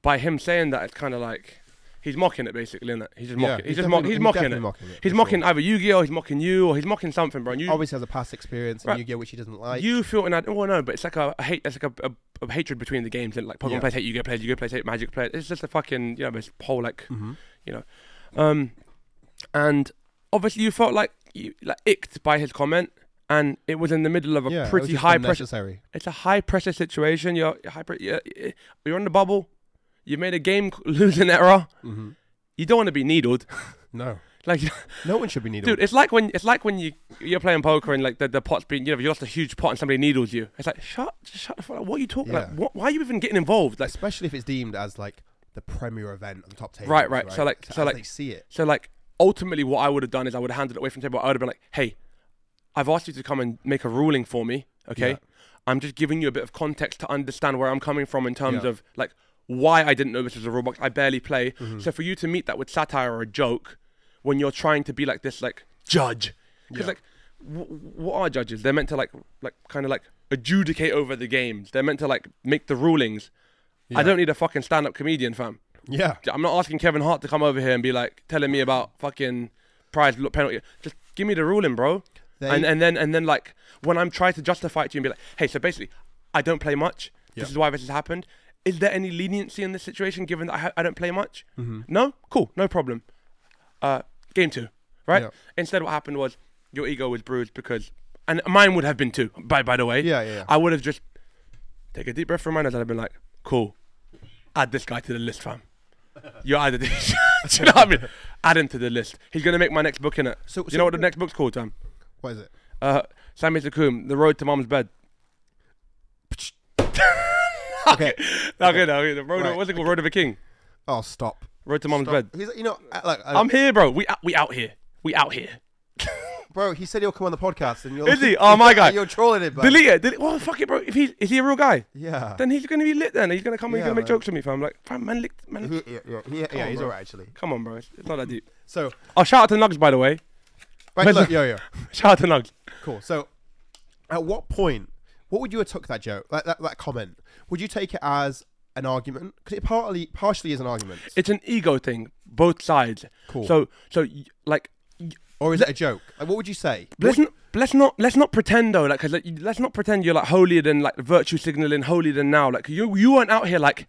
B: by him saying that, it's kind of like he's mocking it, basically, isn't it? He's just
A: Yeah,
B: mocking. He's, just mo-
A: definitely-
B: he's mocking it.
A: mocking it.
B: He's mocking either Yu-Gi-Oh, he's mocking you, or he's mocking something, bro. And you,
A: Obviously has a past experience in
B: Right.
A: Yu-Gi-Oh, which he doesn't like.
B: you feel in that. Well, no, but it's like a, a hate. It's like a, a, a hatred between the games, and like Pokemon
A: Yeah.
B: players hate Yu-Gi-Oh players, Yu-Gi-Oh players hate Magic players. It's just a fucking you know this whole like
A: Mhm.
B: You know, um, and obviously you felt like you like icked by his comment, and it was in the middle of a
A: Yeah,
B: pretty high pressure. It's a high pressure situation. You're you're high. Pre- you're, you're on the bubble. You made a game losing error.
A: Mm-hmm.
B: You don't want to be needled.
A: No,
B: like,
A: no one should be needled.
B: dude, it's like when it's like when you you're playing poker and like the, the pot's being you know you lost a huge pot and somebody needles you. It's like shut shut the fuck up. What are you talking? Like,
A: Yeah.
B: what, why are you even getting involved? Like,
A: especially if it's deemed as like the premier event on the top table.
B: Right, right. So, like- so,
A: as
B: like-
A: they see it.
B: so like ultimately what I would have done is I would have handed it away from the table. I would have been like, hey, I've asked you to come and make a ruling for me. Okay,
A: Yeah.
B: I'm just giving you a bit of context to understand where I'm coming from in terms
A: Yeah.
B: of like why I didn't know this was a box. I barely play.
A: Mm-hmm.
B: So for you to meet that with satire or a joke when you're trying to be like this like judge, because
A: Yeah.
B: like w- what are judges? They're meant to like like kind of like adjudicate over the games. They're meant to like make the rulings. I don't need a fucking stand-up comedian, fam.
A: Yeah,
B: I'm not asking Kevin Hart to come over here and be like telling me about fucking prize look, penalty. Just give me the ruling, bro.
A: they,
B: and and then and then like when I'm trying to justify it to you and be like, hey, so basically, I don't play much.
A: Yeah.
B: This is why this has happened. Is there any leniency in this situation given that I, ha- I don't play much?
A: Mhm.
B: No, cool, no problem. Uh, game two, right?
A: Yeah.
B: Instead, what happened was your ego was bruised because, and mine would have been too. By by the way,
A: yeah, yeah, yeah.
B: I would have just take a deep breath from my nose and I've been like, cool, add this guy to the list, fam. You added this. Do you know what I mean? Add him to the list. He's gonna make my next book in it.
A: So,
B: Do you know what the next book's called, Sam?
A: What is it?
B: Uh, Sami Sakum, The Road to Mom's Bed.
A: Okay.
B: Okay, no, okay, the road.
A: Right,
B: What's it called? Road of a King.
A: Oh, stop.
B: Road to Mom's
A: Stop.
B: Bed.
A: He's, you know, uh, like, uh,
B: I'm here, bro. We out, we out here. We out here.
A: bro. He said he'll come on the podcast, and you're.
B: Is he? Oh, my God.
A: You're trolling it, but
B: Delete it. Delete. Well, fuck it, bro. If he's is he a real guy?
A: Yeah.
B: Then he's gonna be lit. Then he's gonna come. and he's
A: Yeah,
B: gonna make
A: man.
B: jokes with me, fam. Like, fam, man, licked, man.
A: He, yeah, yeah, yeah, yeah,
B: on,
A: he's
B: bro.
A: alright actually.
B: Come on, bro. It's, it's not that deep.
A: So,
B: Oh, shout out to Nugs, by the way.
A: right,
B: Where's
A: look,
B: the-
A: yo, yo,
B: Shout out to Nugs.
A: cool. So, at what point, what would you have took that joke, that, that, that comment? Would you take it as an argument? Because it partly, partially is an argument.
B: It's an ego thing, both sides.
A: cool.
B: So, so like,
A: or is it a joke? Like, what would you say?
B: let's not, let's not let's not pretend though, like, cause like, let's not pretend you're like holier than like virtue signaling holier than now. Like, you you weren't out here like,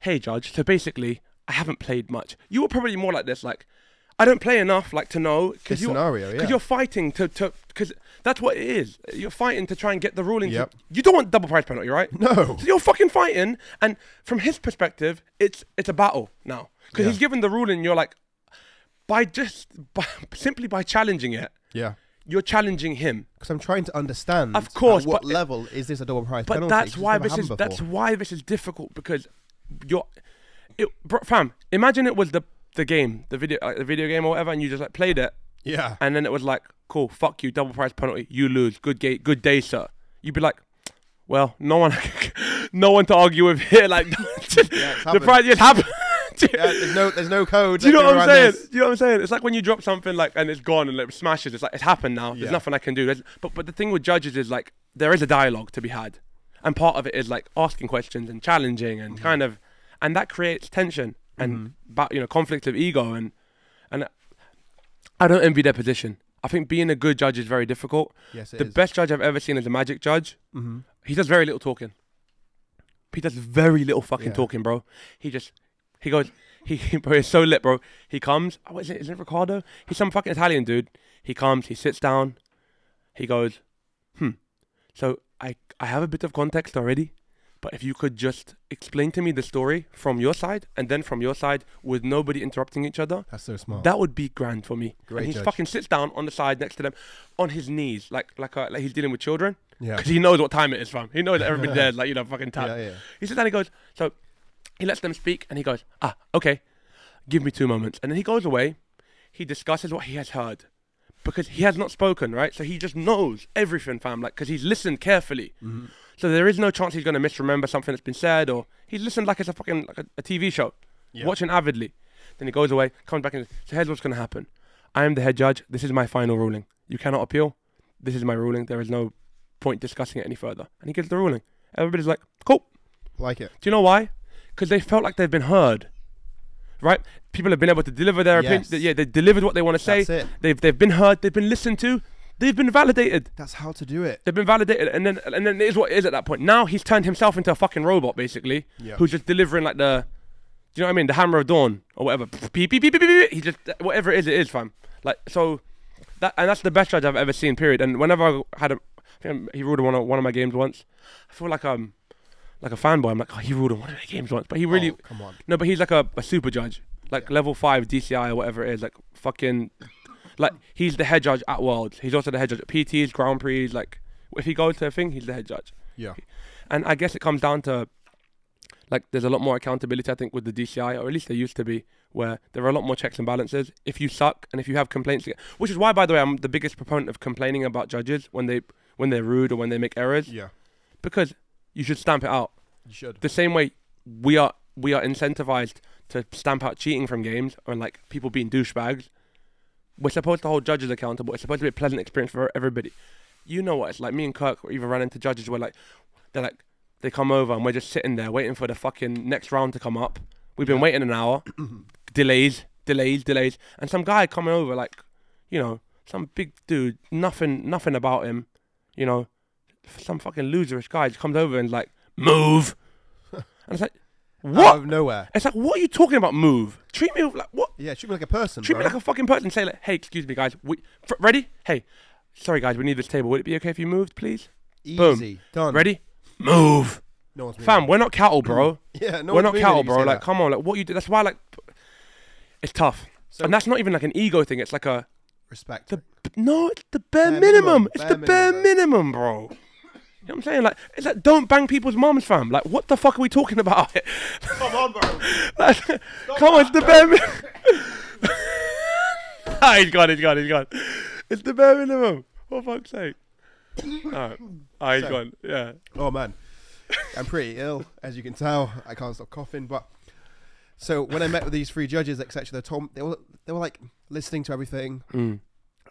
B: hey, judge. So basically, I haven't played much. You were probably more like this, like, I don't play enough, like to know,
A: This
B: because you
A: scenario,
B: because
A: yeah.
B: you're fighting to to because that's what it is. You're fighting to try and get the ruling.
A: Yep.
B: you don't want double prize penalty, right?
A: No.
B: So you're fucking fighting, and from his perspective, it's it's a battle now because
A: Yeah.
B: he's given the ruling. You're like, by just by, simply by challenging it,
A: Yeah.
B: you're challenging him.
A: Because I'm trying to understand.
B: Of course,
A: at what
B: but-
A: level is this a double prize
B: But
A: penalty?
B: that's
A: 'Cause it's
B: why this is that's why this is difficult because you're, it, bro, fam. Imagine it was the the game, the video, like the video game or whatever, and you just like played it,
A: Yeah.
B: and then it was like, cool, fuck you, double prize penalty, you lose, good game, good day, sir. You'd be like, well, no one, no one to argue with here, like
A: it's
B: the price just happened.
A: Yeah, there's no, there's no code.
B: Do you know what I'm saying?
A: this.
B: Do you know what I'm saying? It's like when you drop something like and it's gone and it smashes. It's like it's happened now.
A: Yeah.
B: There's nothing I can do. There's, but but the thing with judges is like there is a dialogue to be had, and part of it is like asking questions and challenging and
A: Mhm.
B: kind of, and that creates tension and
A: Mhm.
B: ba- you know conflict of ego and and I don't envy their position. I think being a good judge is very difficult.
A: Yes, it
B: the
A: is.
B: best judge I've ever seen is a magic judge.
A: Mhm.
B: He does very little talking. He does very little fucking
A: Yeah.
B: talking, bro. He just he goes he bro, he's so lit, bro. He comes. Oh, is it is it Riccardo? He's some fucking Italian dude. He comes. He sits down. He goes, hmm. So I I have a bit of context already, but if you could just explain to me the story from your side and then from your side with nobody interrupting each other,
A: That's so smart.
B: that would be grand for me.
A: Great
B: and he fucking sits down on the side next to them, on his knees, like like uh, like he's dealing with children,
A: yeah.
B: because he knows what time it is, fam. He knows that everybody there's like you know fucking time.
A: yeah, yeah.
B: He sits down, he goes, so he lets them speak, and he goes, ah, okay, give me two moments, and then he goes away. He discusses what he has heard, because he has not spoken, right? So he just knows everything, fam, like because he's listened carefully.
A: Mhm.
B: So there is no chance he's gonna misremember something that's been said, or he's listened like it's a fucking like a, a TV show,
A: Yeah.
B: watching avidly. Then he goes away, comes back, and says, so here's what's gonna happen. I am the head judge. This is my final ruling. You cannot appeal. This is my ruling. There is no point discussing it any further. And he gives the ruling. Everybody's like, cool.
A: Like it.
B: Do you know why? Because they felt like they've been heard, right? People have been able to deliver their
A: Yes.
B: opinion. Yeah, they delivered what they want to say.
A: That's it.
B: They've they've been heard. They've been listened to. They've been validated.
A: That's how to do it.
B: They've been validated, and then and then it is what it is at that point. Now he's turned himself into a fucking robot, basically,
A: Yeah.
B: who's just delivering like the, do you know what I mean? The hammer of dawn or whatever. Beep beep beep beep beep. beep. He just whatever it is, it is, fam. Like so, that and that's the best judge I've ever seen. Period. And whenever I had a, I think he ruled one of one of my games once. I feel like um, like a fanboy. I'm like, oh, he ruled one of my games once, but he really
A: Oh, come on.
B: no, but he's like a, a super judge, like level five DCI or whatever it is, like fucking, like he's the head judge at Worlds. He's also the head judge at PTs, Grand Prix. Like if he goes to a thing, he's the head judge.
A: Yeah.
B: And I guess it comes down to, like, there's a lot more accountability I think with the DCI, or at least there used to be, where there are a lot more checks and balances. If you suck and if you have complaints, which is why, by the way, I'm the biggest proponent of complaining about judges when they when they're rude or when they make errors,
A: Yeah.
B: because you should stamp it out
A: You should.
B: the same way we are we are incentivized to stamp out cheating from games or like people being douchebags. We're supposed to hold judges accountable. It's supposed to be a pleasant experience for everybody. You know what it's like. Me and Kirk even ran into judges where like they're like they come over and we're just sitting there waiting for the fucking next round to come up. We've been
A: Yeah.
B: waiting an hour, delays, delays, delays, and some guy coming over like, you know, some big dude, nothing, nothing about him, you know, some fucking loserish guy just comes over and like move, and it's like,
A: Out
B: what?
A: of nowhere.
B: It's like, what are you talking about? Move. Treat me like what?
A: Yeah, treat me like a person,
B: Treat
A: bro.
B: me like a fucking person. Say like, hey, excuse me, guys. We f- ready? Hey, sorry, guys. We need this table. Would it be okay if you moved, please? boom.
A: Easy. Done.
B: Ready? Move.
A: No one's
B: Fam, we're not cattle, bro.
A: Yeah, no
B: we're not cattle, bro. Like,
A: that.
B: come on. Like, what you do? That's why, like, it's tough.
A: So-
B: and that's not even like an ego thing. It's like a
A: respect.
B: the no. It's the bare,
A: Bare
B: minimum.
A: minimum,
B: It's
A: bare
B: the bare
A: minimum,
B: minimum, bro. You know what I'm saying? Like, it's like don't bang people's moms, fam. Like, what the fuck are we talking about?
A: Come on, bro.
B: Like, come on, it's the bare minimum. ah, he's gone, he's gone, he's gone. It's the bare minimum. For fuck's sake. Alright. Ah, he's
A: So-
B: gone. Yeah.
A: Oh man, I'm pretty ill, as you can tell. I can't stop coughing. But so when I met with these three judges, etc., they told they were they were like listening to everything,
B: Mm.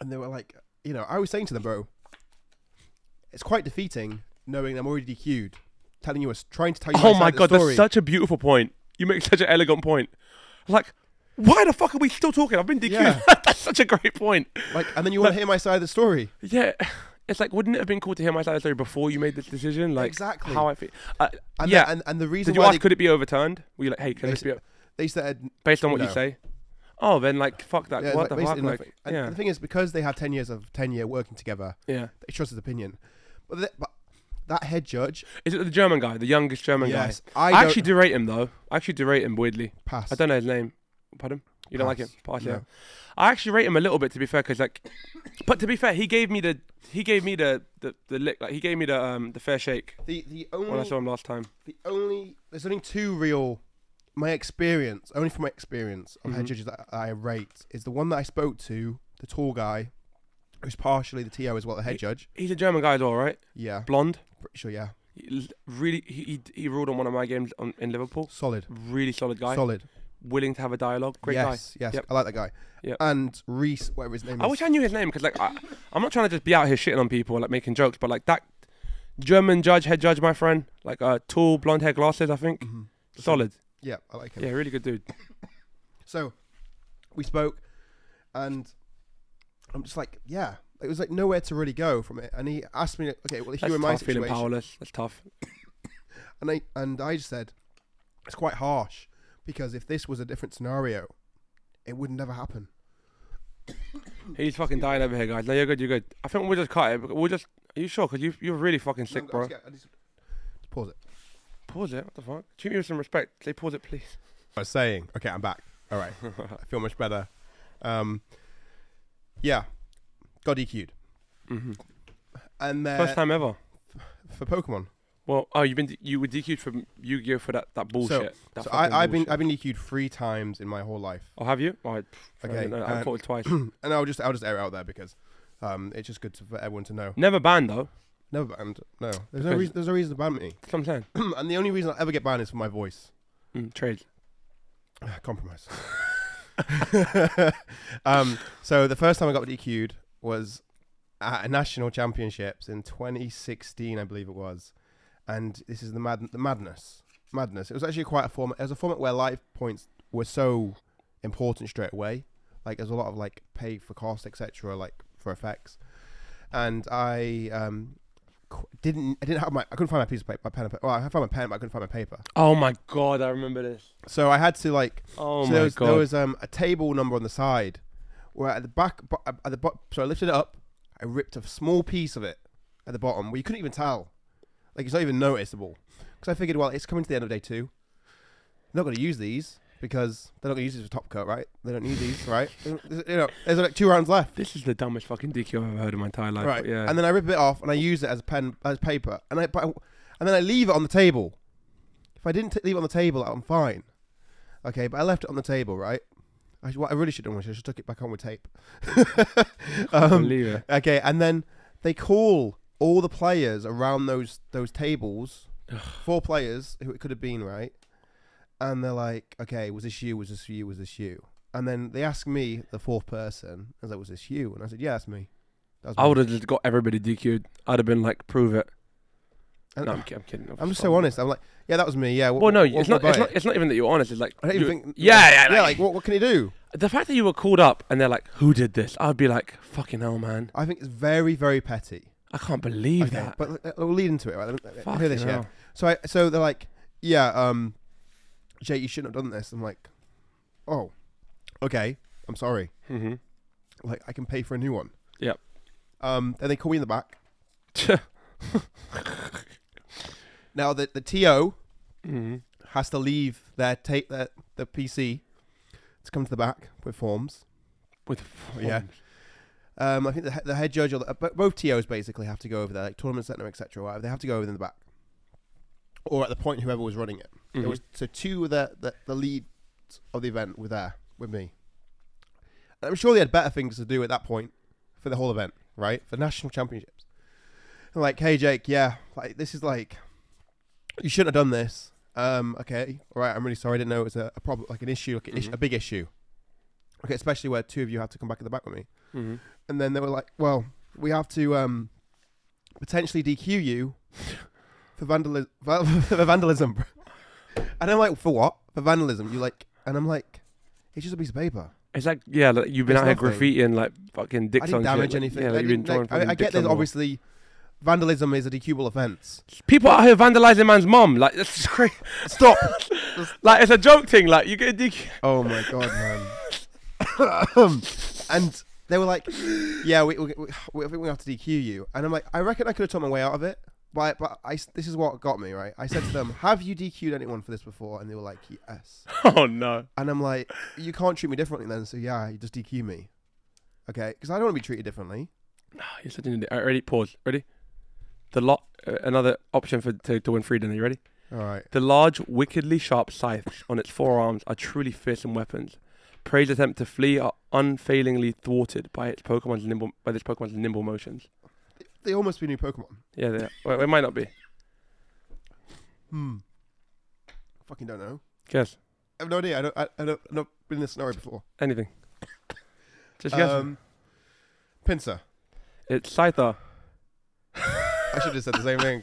A: and they were like, you know, I was saying to them, bro, it's quite defeating knowing I'm already DQ'd, telling you, a trying to tell you.
B: Oh my god, that's such a beautiful point. You make such an elegant point. Like, why the fuck are we still talking? I've been DQ'd.
A: Yeah.
B: that's such a great point.
A: like, and then you want to hear my side of the story.
B: Yeah. It's like, wouldn't it have been cool to hear my side of the story before you made this decision? Like,
A: Exactly.
B: how I feel. Uh,
A: And
B: yeah.
A: the, and, and the reason
B: Did you
A: why
B: ask,
A: they,
B: could it be overturned? Were you like, hey, can
A: They
B: this be
A: they said
B: based on what you say? Oh, then like, fuck that.
A: yeah,
B: what
A: like,
B: the fuck? Like.
A: And
B: yeah,
A: the thing is, because they have ten years of ten year working together,
B: yeah.
A: they trust his opinion. But, but that head judge,
B: Is it the German guy, the youngest German
A: yes,
B: guy?
A: I,
B: I,
A: don't
B: actually do rate him though. I actually do rate him weirdly.
A: pass.
B: I don't know his name. Pardon? You don't like him?
A: Pass.
B: Pass,
A: No.
B: yeah. I actually rate him a little bit to be fair, because like, but to be fair, he gave me the he gave me the the, the lick like he gave me the um the fair shake
A: The the only
B: when I
A: only
B: saw him last time.
A: the only there's only two real my experience only from my experience of head
B: Mhm.
A: judges that I rate is the one that I spoke to the tall guy who's partially the TO as well the head
B: He-
A: judge
B: He's a German guy as well, right?
A: yeah
B: Blonde.
A: pretty sure yeah
B: He really, he, he he ruled on one of my games on, in Liverpool.
A: solid
B: Really solid guy.
A: solid
B: willing to have a dialogue. Great guy.
A: yes, yes,
B: Yep.
A: I like that guy.
B: Yep.
A: And Reese, whatever his name is.
B: I wish I knew his name because like I, I'm not trying to just be out here shitting on people like making jokes, but like that German judge, head judge, my friend, like uh, tall, blonde hair, glasses. I think
A: Mhm.
B: solid.
A: Yeah, I like him.
B: Yeah, really good dude.
A: So we spoke, and I'm just like, yeah, it was like nowhere to really go from it. And he asked me, okay, well, if
B: That's
A: you were in my
B: tough, feeling powerless. That's tough.
A: and I and I just said, it's quite harsh because if this was a different scenario, it would never happen.
B: He's fucking dying over here, guys. No, you're good. You're good. I think we'll just cut it. We'll just. Are you sure? Because you you're really fucking sick,
A: No,
B: bro.
A: I'll just get- I'll just- just pause it.
B: Pause it. What the fuck? Treat me with some respect. Say pause it, please.
A: I was saying, okay, I'm back. All right, I feel much better. Um, yeah, got DQ'd,
B: hmm
A: and then
B: First time ever.
A: for Pokemon.
B: Well, oh, you've been you were DQ'd from Yu-Gi-Oh for that that bullshit. that
A: So
B: fucking
A: I, I've been
B: bullshit.
A: I've been DQ'd three times in my whole life.
B: Oh, have you? Oh, I, I
A: Okay.
B: I
A: and-
B: thought it twice.
A: and I'll just I'll just air it out there because um, it's just good to, for everyone to know.
B: Never banned though.
A: Never banned. No, there's no
B: Because-
A: reason. There's no reason to ban me.
B: That's what I'm saying.
A: and the only reason I ever get banned is for my voice.
B: Mm, trade.
A: Compromise. um, so the first time I got DQ'd was at a national championships in 2016, I believe it was, and this is the mad the madness madness. It was actually quite a format. It was a format where life points were so important straight away. Like there's a lot of like pay for cost, etc. Like for effects, and I um didn't I didn't have my I couldn't find my piece of paper, my pen. and Well, I found my pen, but I couldn't find my paper.
B: Oh my god, I remember this.
A: So I had to like
B: Oh
A: so
B: my
A: there was,
B: god.
A: there was um, a table number on the side, where at the back, at the bo- so I lifted it up, I ripped a small piece of it at the bottom, where you couldn't even tell, like it's not even noticeable, because I figured, well, it's coming to the end of day two, they're not going to use these because they're not going to use these for top cut, right? They don't need these, right? you know, there's like two rounds left,
B: this is the dumbest fucking DQ I've ever heard in my entire life.
A: right?
B: Yeah.
A: And then I rip it off and I use it as a pen as paper, and I, but I and then I leave it on the table. If I didn't t- leave it on the table, I'm fine. Okay, but I left it on the table, right? I, what I really should have done was I should have took it back on with tape. um,
B: it.
A: okay, and then they call all the players around those those tables, four players who it could have been, right? And they're like, "Okay, was this you? Was this you? Was this you?" And then they ask me, the fourth person, I was like, "Was this you?" And I said, "Yeah, that's me."
B: I would have just got everybody DQ'd. I'd have been like, prove it.
A: And
B: No, I'm, ki- I'm kidding.
A: I'm just so honest. I'm like, yeah, that was me. Yeah. What,
B: Well, no,
A: what,
B: it's not. It's not. It's not even that you're honest. It's like,
A: I don't even think.
B: yeah, yeah,
A: yeah.
B: like-
A: Like, what, what can you do?
B: the fact that you were called up and they're like, "Who did this?" I'd be like, "Fucking hell, man!
A: I think it's very, very petty.
B: I can't believe
A: Okay,
B: that."
A: but uh, we'll lead into it. Right? Let me-
B: Fucking
A: Hear this, yeah. So, I, so they're like, yeah, um, Jay, you shouldn't have done this. I'm like, oh, okay, I'm sorry.
B: Mm-hmm.
A: Like, I can pay for a new one.
B: Yep.
A: Um, then they call me in the back. Now the the TO
B: mm-hmm.
A: has to leave their take their the PC to come to the back with forms.
B: With
A: Yeah. Um, I think the, the head judge or the, uh, both TOs basically have to go over there, like tournament center, etc. Whatever. They have to go over in the back, or at the point whoever was running it. There
B: Mhm.
A: was so two of the, the the leads of the event were there with me. And I'm sure they had better things to do at that point for the whole event, right? For national championships. And like, hey Jake, yeah, like this is like, you shouldn't have done this. Um, okay, all right, I'm really sorry. I didn't know it was a, a problem, like an issue, like an issue,
B: Mhm.
A: a big issue. Okay, especially where two of you had to come back in the back with me.
B: Mhm.
A: And then they were like, well, we have to um, potentially DQ you for vandalism. for vandalism. and I'm like, for what? For vandalism? You like? And I'm like, it's just a piece of paper.
B: It's like yeah, like you've been
A: It's
B: out here
A: nothing.
B: graffitiing like fucking dicks
A: I didn't
B: on
A: damage
B: shit. like-
A: anything.
B: Yeah,
A: I,
B: like, you've been
A: didn't,
B: drawing
A: like, I,
B: fucking
A: I get
B: dicks
A: there's
B: on the wall.
A: obviously vandalism is a DQable offence.
B: people out here vandalizing man's mum. Like that's just crazy.
A: Stop.
B: Like it's a joke thing. Like you get a DQ.
A: oh my god, man. and they were like, yeah, we, we, we, I think we have to DQ you. And I'm like, I reckon I could have took my way out of it. But, but I, this is what got me, right? I said to them, have you DQ'd anyone for this before? And they were like, yes.
B: Oh no.
A: And I'm like, you can't treat me differently then. So yeah, you just DQ me. Okay? Because I don't want to be treated differently.
B: No, you're such an idiot. Ready? Pause. Ready? The lot. Uh, another option for to, to win freedom. Are you ready?
A: All right.
B: The large, wickedly sharp scythes on its forearms are truly fearsome weapons. Prey's attempt to flee are unfailingly thwarted by its Pokemon's nimble by this Pokemon's nimble motions.
A: They almost be new Pokemon.
B: Yeah, they well, it might not be.
A: Hmm. Fucking don't know.
B: Guess.
A: I have no idea. I don't. I, I don't. I've not been in this scenario before.
B: Anything. Just guess.
A: Um, Pinsir.
B: it's Scyther.
A: I should have said the same thing.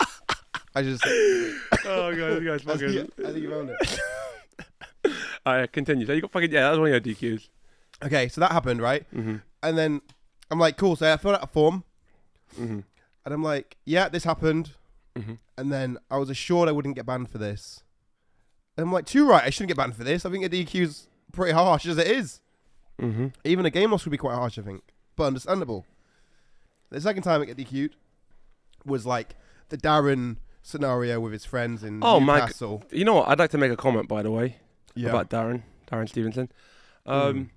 A: I just.
B: oh god, this guy's
A: I think,
B: fucking.
A: I think you found it.
B: Alright, continue. So you got fucking yeah. That was one of your DQs.
A: Okay, so that happened, right?
B: Mm-hmm.
A: And then I'm like, cool. So I filled out a form,
B: Mm-hmm.
A: And I'm like, yeah, this happened.
B: Mm-hmm.
A: And then I was assured I wouldn't get banned for this. And I'm like, too right. I shouldn't get banned for this. I think a DQ's pretty harsh as it is.
B: Mm-hmm.
A: Even a game loss would be quite harsh, I think, but understandable. The second time I get DQ'd was like the Darren scenario with his friends in
B: Oh, my g-
A: Newcastle.
B: You know what? I'd like to make a comment, by the way,
A: yeah.
B: about Darren, Darren Stevenson. Um,
A: Mm.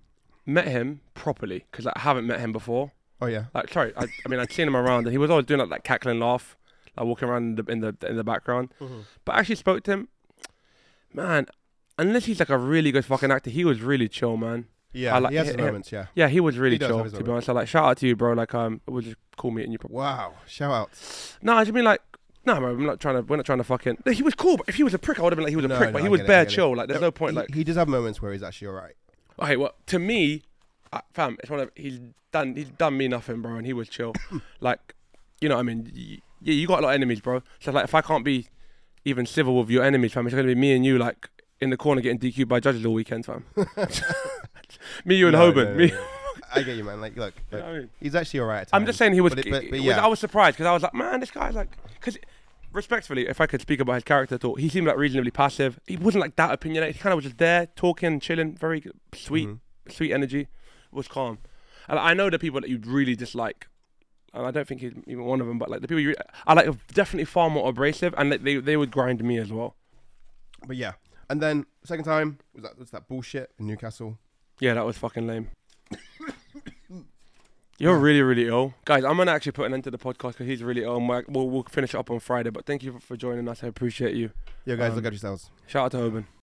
B: Met him properly because I haven't met him before.
A: Oh yeah.
B: Like, sorry, I, I mean, I'd seen him around, and he was always doing like that cackling laugh, like walking around in the in the in the background. But I actually spoke to him, man. Unless he's like a really good fucking actor, he was really chill, man.
A: Yeah.
B: I like-
A: he has his moments. Yeah.
B: Yeah, he was really
A: He
B: chill. To be honest, so like, shout out to you, bro. Like, um, it was just cool meeting you.
A: Wow. Shout out.
B: No, I just mean like, no, bro. I'm not trying to. We're not trying to fucking. He was cool, but if he was a prick, I would have been like, he was a
A: No,
B: prick.
A: no,
B: but he
A: I
B: was bare
A: it.
B: chill. Like, there's no point.
A: He-
B: Like,
A: he does have moments where he's actually all right.
B: okay, well, to me, uh, fam, it's one of he's done. He's done me nothing, bro, and he was chill. like, you know, what I mean, y- yeah, you got a lot of enemies, bro. So like, if I can't be even civil with your enemies, fam, it's gonna be me and you, like, in the corner getting DQ'd by judges all weekend, fam. me, you, and
A: No,
B: Hoban.
A: no, no,
B: me.
A: no. I get you, man. Like, look, look,
B: know what I mean?
A: he's actually all right. At
B: I'm just saying he was.
A: But it- but-
B: it
A: but
B: was-
A: yeah.
B: I was surprised because I was like, man, this guy's like, because respectfully, if I could speak about his character at all, he seemed like reasonably passive. He wasn't like that opinionated. He kind of was just there, talking, chilling, very sweet,
A: Mhm.
B: sweet energy. Was calm. And I know the people that you really dislike. And I don't think he's even one of them, but like the people you, I like, are definitely far more abrasive, and they, they they would grind me as well.
A: But yeah. And then second time was that was that bullshit in Newcastle.
B: Yeah, that was fucking lame. You're really, really ill, guys. I'm gonna actually put an end to the podcast because he's really ill. and we're- We'll, we'll finish it up on Friday. But thank you for, for joining us. I appreciate you.
A: Yeah, guys,
B: Um,
A: look at yourselves.
B: Shout out to Hoban.